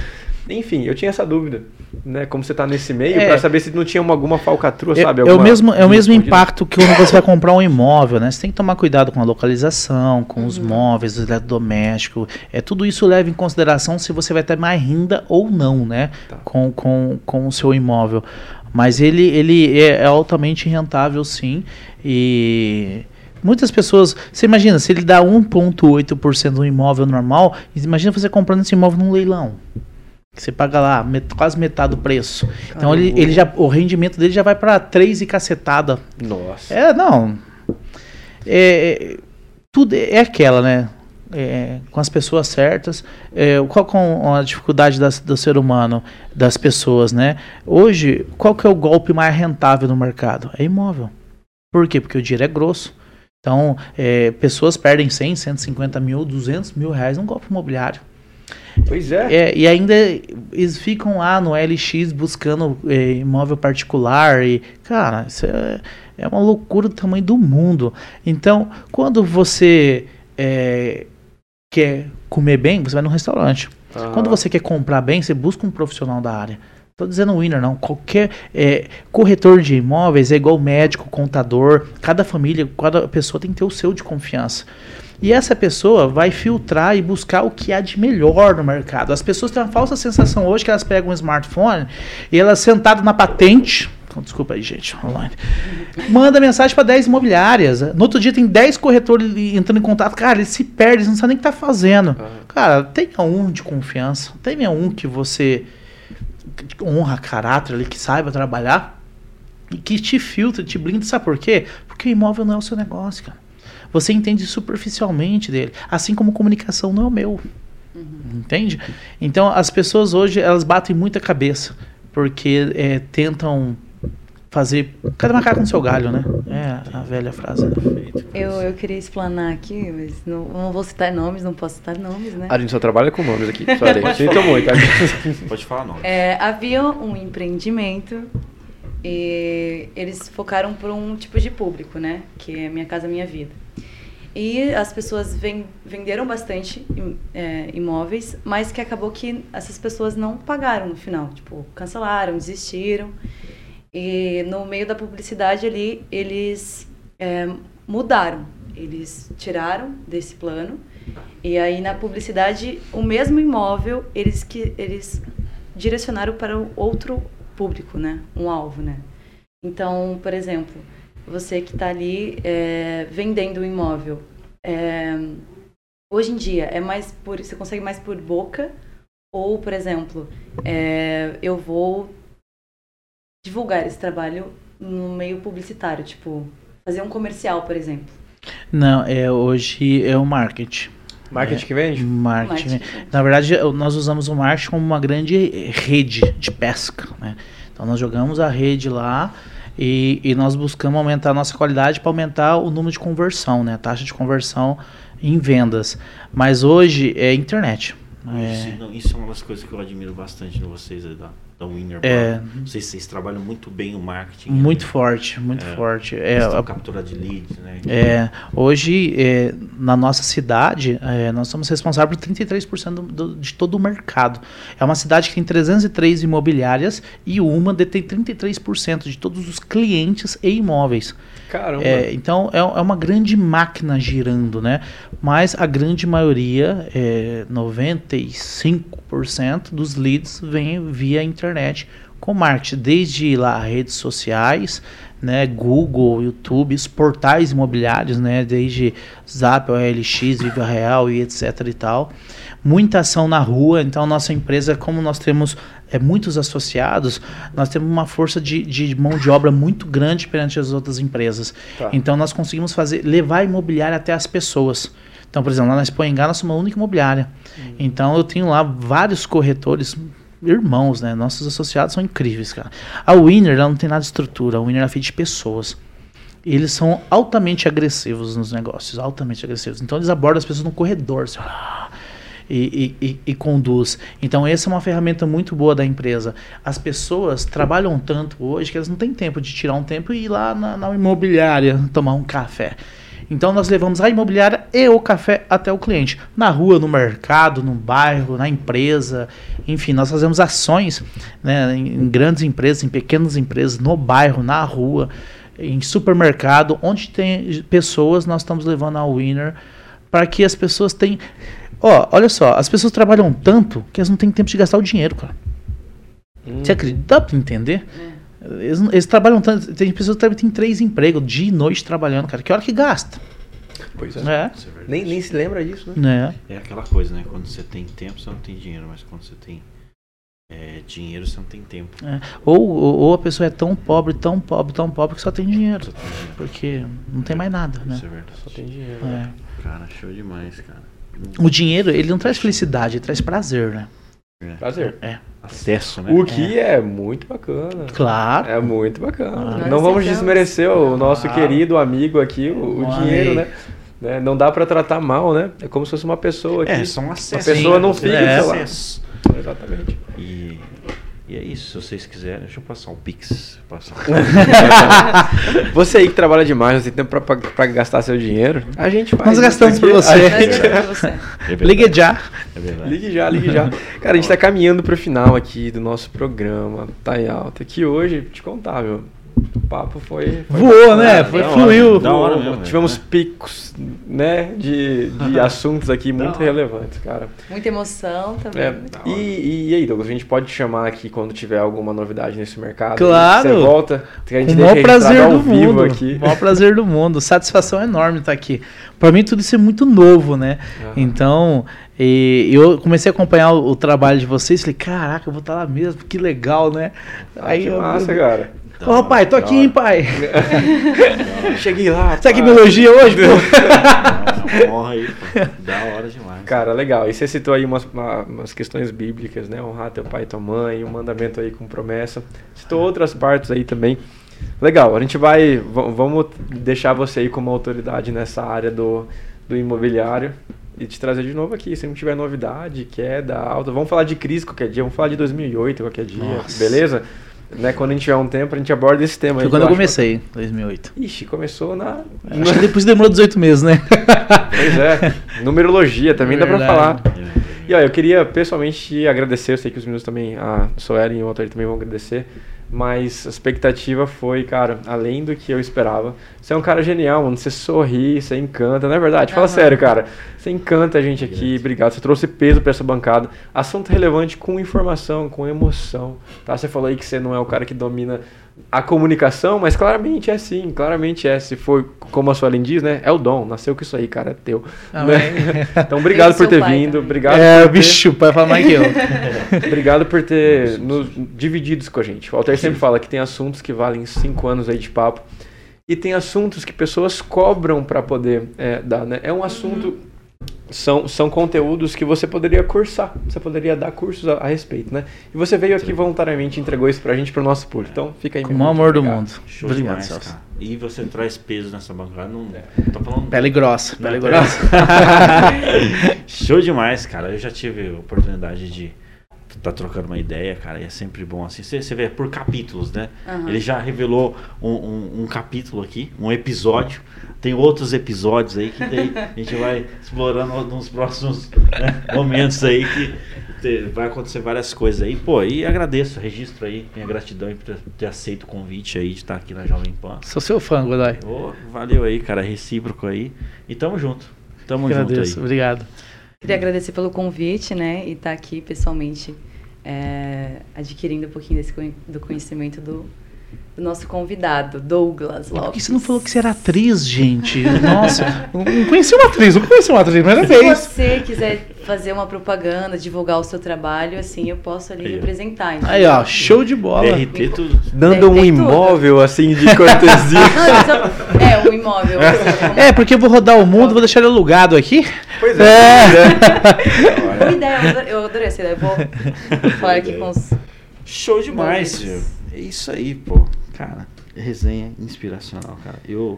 Enfim, eu tinha essa dúvida, né? Como você tá nesse meio, É. pra saber se não tinha uma, alguma falcatrua, É, sabe? é o Alguma mesmo, é o mesmo impacto que quando você vai comprar um imóvel, né? Você tem que tomar cuidado com a localização, com os móveis, o eletrodoméstico. É, tudo isso leva em consideração se você vai ter mais renda ou não, né? Tá. Com, com, com o seu imóvel. Mas ele, ele é, é altamente rentável, sim. E muitas pessoas. Você imagina, se ele dá 1,8% do imóvel normal, imagina você comprando esse imóvel num leilão. Que você paga lá met- quase metade do preço. Então ele, Caramba. ele já, o rendimento dele já vai para 3 e cacetada. Nossa. É, não. É, é, tudo é aquela, né? É, com as pessoas certas. É, qual com a dificuldade das- do ser humano, das pessoas, né? Hoje, qual que é o golpe mais rentável no mercado? É imóvel. Por quê? Porque o dinheiro é grosso. Então, é, pessoas perdem 100, 150 mil, 200 mil reais num golpe imobiliário. Pois é. É, e ainda eles ficam lá no LX buscando é, imóvel particular e, cara, isso é, é uma loucura do tamanho do mundo. Então, quando você é, quer comer bem, você vai num restaurante. Aham. Quando você quer comprar bem, você busca um profissional da área. Tô dizendo winner, não. Qualquer é, corretor de imóveis é igual médico, contador. Cada família, cada pessoa tem que ter o seu de confiança. E essa pessoa vai filtrar e buscar o que há de melhor no mercado. As pessoas têm uma falsa sensação hoje que elas pegam um smartphone e elas sentadas na patente. oh, Desculpa aí, gente, online. Manda mensagem para 10 imobiliárias. No outro dia tem 10 corretores entrando em contato. Cara, eles se perdem, eles não sabem nem o que tá fazendo. Cara, tenha um de confiança. Tenha um que você honra caráter ali, que saiba trabalhar e que te filtre, te blinde. Sabe por quê? Porque o imóvel não é o seu negócio, cara. Você entende superficialmente dele. Assim como comunicação não é o meu. Entende? Então as pessoas hoje elas batem muita cabeça porque é, tentam fazer cada macaco no seu galho, né? É a velha frase. né? Eu, eu queria explanar aqui, mas não, não vou citar nomes, não posso citar nomes, né? A gente só trabalha com nomes aqui. Sorry. Sinto muito. tá? Pode falar não. É, havia um empreendimento e eles focaram por um tipo de público, né? Que é Minha Casa Minha Vida. E as pessoas ven- venderam bastante é, imóveis, mas que acabou que essas pessoas não pagaram no final. Tipo, cancelaram, desistiram. E no meio da publicidade ali, eles é, mudaram. Eles tiraram desse plano. E aí na publicidade, o mesmo imóvel, eles que eles direcionaram para outro público, né? Um alvo, né? Então, por exemplo, você que está ali é, vendendo o imóvel, é, hoje em dia é mais por você consegue mais por boca ou, por exemplo, é, eu vou divulgar esse trabalho no meio publicitário, tipo fazer um comercial, por exemplo. Não, é hoje é o marketing. Marketing que vende? Marketing. Marketing. Na verdade, nós usamos o marketing como uma grande rede de pesca. Né? Então, nós jogamos a rede lá e, e nós buscamos aumentar a nossa qualidade para aumentar o número de conversão, né? a taxa de conversão em vendas. Mas hoje é internet. Isso, É, não, isso é uma das coisas que eu admiro bastante em vocês aí da, Winner. É. Vocês, vocês trabalham muito bem o marketing. muito né? forte, muito É. forte. É, a- captura de leads, né? É, hoje, é, na nossa cidade, é, nós somos responsáveis por 33% do, do, de todo o mercado. É uma cidade que tem 303 imobiliárias e uma detém 33% de todos os clientes e imóveis. Caramba. É, então, é, é uma grande máquina girando, né? Mas a grande maioria, é, 95% dos leads vem via internet com marketing, desde lá redes sociais, né, Google, YouTube, os portais imobiliários, né, desde Zap, OLX, Viva Real e etc e tal. Muita ação na rua, então nossa empresa, como nós temos é, muitos associados, nós temos uma força de, de mão de obra muito grande perante as outras empresas. Tá. Então nós conseguimos fazer, levar a imobiliária até as pessoas. Então, por exemplo, lá na Expoingá nós somos a única imobiliária. Então eu tenho lá vários corretores, irmãos, né? Nossos associados são incríveis, cara. A Winner ela não tem nada de estrutura, a Winner é feita de pessoas. Eles são altamente agressivos nos negócios, altamente agressivos. Então eles abordam as pessoas no corredor, assim, e, e, e, e conduz. Então essa é uma ferramenta muito boa da empresa. As pessoas trabalham tanto hoje que elas não têm tempo de tirar um tempo e ir lá na, na imobiliária tomar um café. Então nós levamos a imobiliária e o café até o cliente. Na rua, no mercado, no bairro, na empresa. Enfim, nós fazemos ações né, em, grandes empresas, em pequenas empresas, no bairro, na rua, em supermercado, onde tem pessoas, nós estamos levando a Winner para que as pessoas tenham. Ó, olha só, as pessoas trabalham tanto que elas não têm tempo de gastar o dinheiro, cara. Hum. Você acredita? Dá pra entender? Eles, eles trabalham tanto. Tem pessoas que têm três empregos, dia e noite trabalhando, cara. Que hora que gasta? Pois é. É. É. Nem, nem se lembra disso, né? Né? É aquela coisa, né? Quando você tem tempo, você não tem dinheiro, mas quando você tem é, dinheiro, você não tem tempo. É. Ou, ou, ou a pessoa é tão pobre, tão pobre, tão pobre que só tem dinheiro. Você tem dinheiro. Porque não tem mais nada, né? Isso é verdade. Só tem dinheiro. né? É. Cara, show demais, cara. O dinheiro, ele não traz felicidade, ele traz prazer, né? É. Prazer. É. Acesso, né? O que é. muito bacana. Claro. É muito bacana. Ah. Não vamos desmerecer o nosso Ah. querido amigo aqui, o, o dinheiro, né? Né? Não dá pra tratar mal, né? É como se fosse uma pessoa aqui. É, são acessos. A pessoa não fica, tem sei lá. acesso. Exatamente. E, e é isso, se vocês quiserem, deixa eu passar um pix. Passar Você aí que trabalha demais, não tem tempo pra gastar seu dinheiro, a gente faz. Nós gastamos por você. gente-. É Ligue já. É verdade. Ligue já, ligue já. Cara, a gente tá caminhando pro final aqui do nosso programa, tá em alta. Que hoje, te contar, meu, o papo foi. foi Voou, bacana, né? da Foi, hora. fluiu. Da hora mesmo, Tivemos né? picos, né, de, de assuntos aqui muito relevantes, cara. Muita emoção também. É, muito e, e aí, Douglas, a gente pode te chamar aqui quando tiver alguma novidade nesse mercado? Claro. Você volta, que a gente o maior prazer do ao vivo mundo. aqui. O maior prazer do mundo. Satisfação enorme estar aqui. Pra mim tudo isso é muito novo, né? Aham. Então, e eu comecei a acompanhar o, o trabalho de vocês, falei, caraca, eu vou estar lá mesmo, que legal, né? Ah, que eu, massa, cara. Ô pai, tô aqui, hein, pai. Cheguei lá. Será que pá. me elogia hoje, pô? Honra aí, pô. Da hora demais. Cara, legal. E você citou aí umas, uma- umas questões bíblicas, né? Honrar teu pai e tua mãe, um mandamento aí com promessa. Citou outras partes aí também. Legal, a gente vai. Vamos deixar você aí como autoridade nessa área do, do imobiliário e te trazer de novo aqui. Se não tiver novidade, queda, alta. Vamos falar de crise qualquer dia, vamos falar de 2008 qualquer dia, Nossa. beleza? Né, quando a gente tiver um tempo, a gente aborda esse tema. Foi aí, quando eu comecei, 2008. bacana. Ixi, começou na. Acho que depois demorou 18 meses, né? Pois é, numerologia também dá pra falar. E ó, eu queria pessoalmente te agradecer, eu sei que os meninos também, a Soelen e o Walter também vão agradecer, mas a expectativa foi, cara, além do que eu esperava. Você é um cara genial, mano, você sorri, você encanta, não é verdade? Fala Aham. sério, cara. Você encanta a gente aqui, obrigado. Você trouxe peso pra essa bancada. Assunto relevante com informação, com emoção, tá? Você falou aí que você não é o cara que domina a comunicação, mas claramente é sim, claramente é. Se for, como a Suelen diz, né? É o dom, nasceu com isso aí, cara, é teu. Amém. Né? Então, obrigado por ter pai vindo, também. obrigado É, por ter, bicho, pai fala mais que eu. obrigado por ter nos dividido isso com a gente. O Walter sempre fala que tem assuntos que valem cinco anos aí de papo e tem assuntos que pessoas cobram para poder é, dar, né? É um assunto são, são conteúdos que você poderia cursar, você poderia dar cursos a, a respeito, né? E você veio aqui voluntariamente e entregou isso pra gente, pro nosso público. Então, fica aí. Com o amor do mundo. Show Obrigado, demais, cara. E você traz peso nessa bancada, não, É. não tô falando... Pele grossa, pele Não, grossa. Show demais, cara. Eu já tive a oportunidade de estar trocando uma ideia, cara, e é sempre bom assim. Você, você vê por capítulos, né? Aham. Ele já revelou um, um- um capítulo aqui, um episódio. Tem outros episódios aí que daí a gente vai explorando nos próximos né, momentos aí que te- vai acontecer várias coisas aí. Pô, e agradeço, registro aí, minha gratidão por ter- ter aceito o convite aí de estar aqui na Jovem Pan. Sou seu fã, Godoy. Ô, valeu aí, cara, recíproco aí. E tamo junto. Tamo junto Agradeço, aí. obrigado. Queria agradecer pelo convite, né? E estar aqui pessoalmente é, adquirindo um pouquinho desse, do conhecimento do, do nosso convidado, Douglas Por Lopes. que você não falou que você era atriz, gente? Nossa, não conheci uma atriz, não conheci uma atriz, primeira Se vez. você quiser fazer uma propaganda, divulgar o seu trabalho, assim, eu posso ali Aí, representar. entendeu? Aí, ó, show de bola. DRT, tudo. Dando um Tem tudo. imóvel assim de cortesia. Não, é, um imóvel. assim, É, porque eu vou rodar o mundo, vou deixar ele alugado aqui. pois É. Boa ideia, eu adorei, eu adorei essa ideia. Eu vou falar aqui com os. Show demais. Gil. É isso aí, pô. Cara, resenha inspiracional, cara. Eu.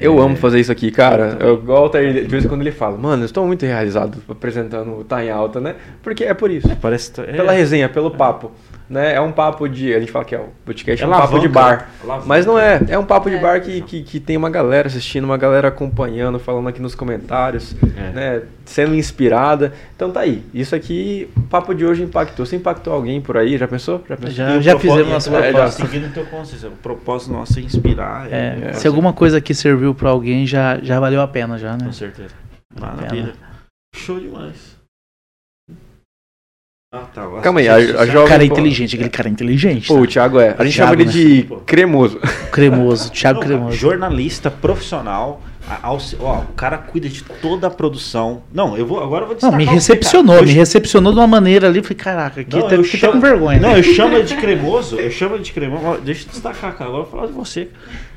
Eu é, amo fazer isso aqui, cara. Eu gosto aí, de vez em quando ele fala, mano, eu estou muito realizado apresentando o Tá em Alta, né? Porque é por isso. Parece. é, Pela resenha, pelo papo. Né? É um papo de. A gente fala que é o podcast, é, um papo de bar. alavanca. Mas não é. É um papo de É. bar que, que, que tem uma galera assistindo, uma galera acompanhando, falando aqui nos comentários, É. né? Sendo inspirada. Então tá aí. Isso aqui, o papo de hoje impactou. Você impactou alguém por aí? Já pensou? Já pensou? Já, o já fizemos nosso já propósito. Seguindo o teu conselho. O propósito nosso é inspirar. É, é, se alguma coisa aqui serviu pra alguém, já, já valeu a pena, já, né? Com certeza. Maravilha. Show demais. Ah, tá. Calma aí, a- a jovem- Cara pô. inteligente, aquele cara inteligente. Pô, tá? o Thiago é. A gente Thiago, chama ele né? de Pô. cremoso. Cremoso, Thiago Não, Cremoso. jornalista profissional. a- auxi- ó, o cara cuida de toda a produção. Não, eu vou agora eu vou Não, destacar. me o recepcionou, me recepcionou de uma maneira ali. Falei, caraca, aqui Não, fiquei chamo- com vergonha. Não, eu chamo ele de cremoso, eu chamo ele de cremoso. Deixa eu destacar, cara. Agora eu vou falar de você.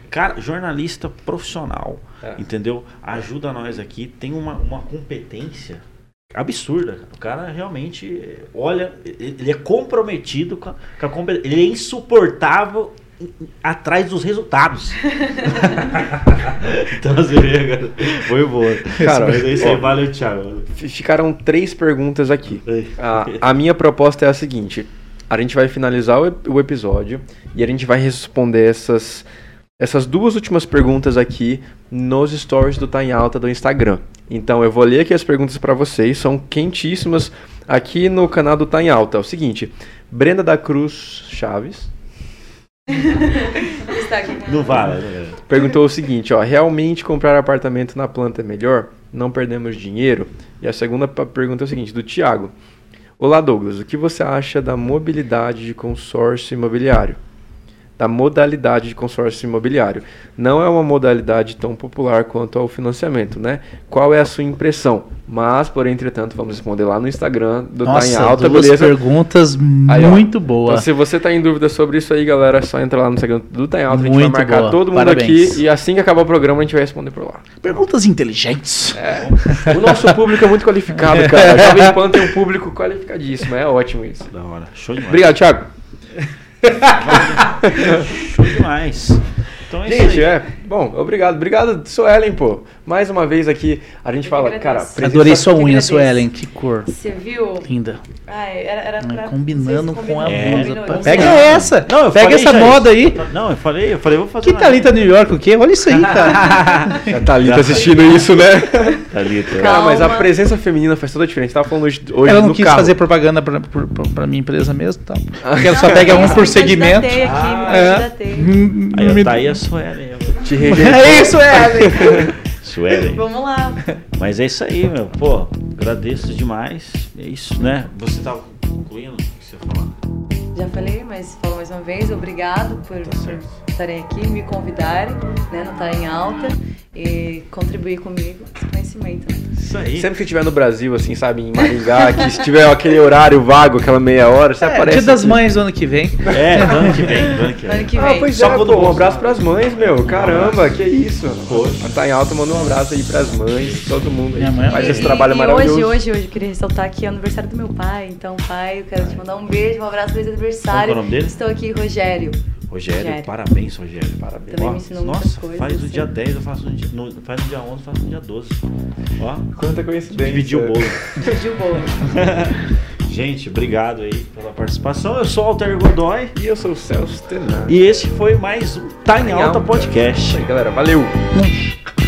Cara, jornalista profissional, É. entendeu? Ajuda nós aqui, tem uma, uma competência absurda. cara. O cara realmente olha, ele é comprometido com a, com a competência. Ele é insuportável atrás dos resultados. então, vê, cara. Foi boa. Cara, Mas isso aí, valeu, Thiago. Ficaram três perguntas aqui. A, a minha proposta é a seguinte: a gente vai finalizar o episódio e a gente vai responder essas, essas duas últimas perguntas aqui nos stories do Tá em Alta do Instagram. Então eu vou ler aqui as perguntas para vocês, são quentíssimas aqui no canal do Tá em Alta. É o seguinte: Brenda da Cruz Chaves Está aqui com Não vale, vale. perguntou o seguinte: ó, realmente comprar apartamento na planta é melhor? Não perdemos dinheiro? E a segunda pergunta é o seguinte, do Thiago. Olá, Douglas. O que você acha da mobilidade de consórcio imobiliário? Da modalidade de consórcio imobiliário. Não é uma modalidade tão popular quanto ao financiamento, né? Qual é a sua impressão? Mas, por entretanto, vamos responder lá no Instagram do Tá em Nossa, Alta, duas beleza? perguntas Aí, ó. muito Então, boas. se você tá em dúvida sobre isso aí, galera, é só entrar lá no Instagram do Tá em Alta. A gente Muito vai marcar boa. todo mundo Parabéns. aqui e assim que acabar o programa a gente vai responder por lá. Perguntas inteligentes. É. O nosso público é muito qualificado, cara. A Jovem Pan tem um público qualificadíssimo. É ótimo isso. Da hora. Show demais. Obrigado, Thiago. Show demais. Então é Gente, isso aí. é. Bom, obrigado. Obrigado, Suelen, pô. Mais uma vez aqui, a gente Eu fala, cara, presença- Adorei sua unha, agradeço. Suelen. Que cor. Você viu? Linda. Ai, era, era pra... combinando com a blusa. não Pega essa. Não, eu Pega essa moda isso. aí. Não, eu falei, eu falei, vou fazer Que Thalita New York o quê? Olha isso aí, cara. A Thalita assistindo isso, né? Thalita. Cara, mas a presença feminina faz toda a diferença. Tava falando hoje, hoje Ela não no quis carro. fazer propaganda pra, pra, pra- minha empresa mesmo. Tá? Porque ela só pega um por segmento. aqui, me É. Aí tá aí a Suelen. Te rejeitou. É isso, Ellen. Suelen. Vamos lá. Mas é isso aí, meu. Pô, agradeço demais. É isso, né? Você tava concluindo o que você ia falar? Já falei, mas falo mais uma vez, obrigado por, Tá por estarem aqui, me convidarem, né, não estarem em alta e contribuir comigo com esse conhecimento. né? Isso aí. Sempre que estiver no Brasil, assim, sabe, em Maringá, que se tiver aquele horário vago, aquela meia hora, você É, aparece. dia das aqui. mães do ano que vem. É, do ano que vem, do ano que Ano vem. Ah, pois Só é, pô, um abraço pras mães, meu. Caramba, que isso. Poxa. Tá em Alta manda um abraço aí pras mães, todo mundo. Minha mãe é faz uma esse E- trabalho e maravilhoso. Hoje, hoje, hoje, eu queria ressaltar que é o aniversário do meu pai. Então, pai, eu quero te mandar um beijo, um abraço feliz aniversário. Qual que é o nome dele? Estou aqui, Rogério. Rogério, Rogério. parabéns, Rogério. Parabéns. Também Ó, me ensinou Nossa, muitas coisas, faz no assim. dia 10, eu faço no dia, no, faz no dia 11, eu faço no dia 12. Ó, Quanta coincidência. dividiu o bolo. Dividiu o bolo. Gente, obrigado aí pela participação. Eu sou o Alter Godoy E eu sou o Celso Tenar. e esse foi mais um Tá em Tá Alta. Podcast. Aí, galera. Valeu. Hum.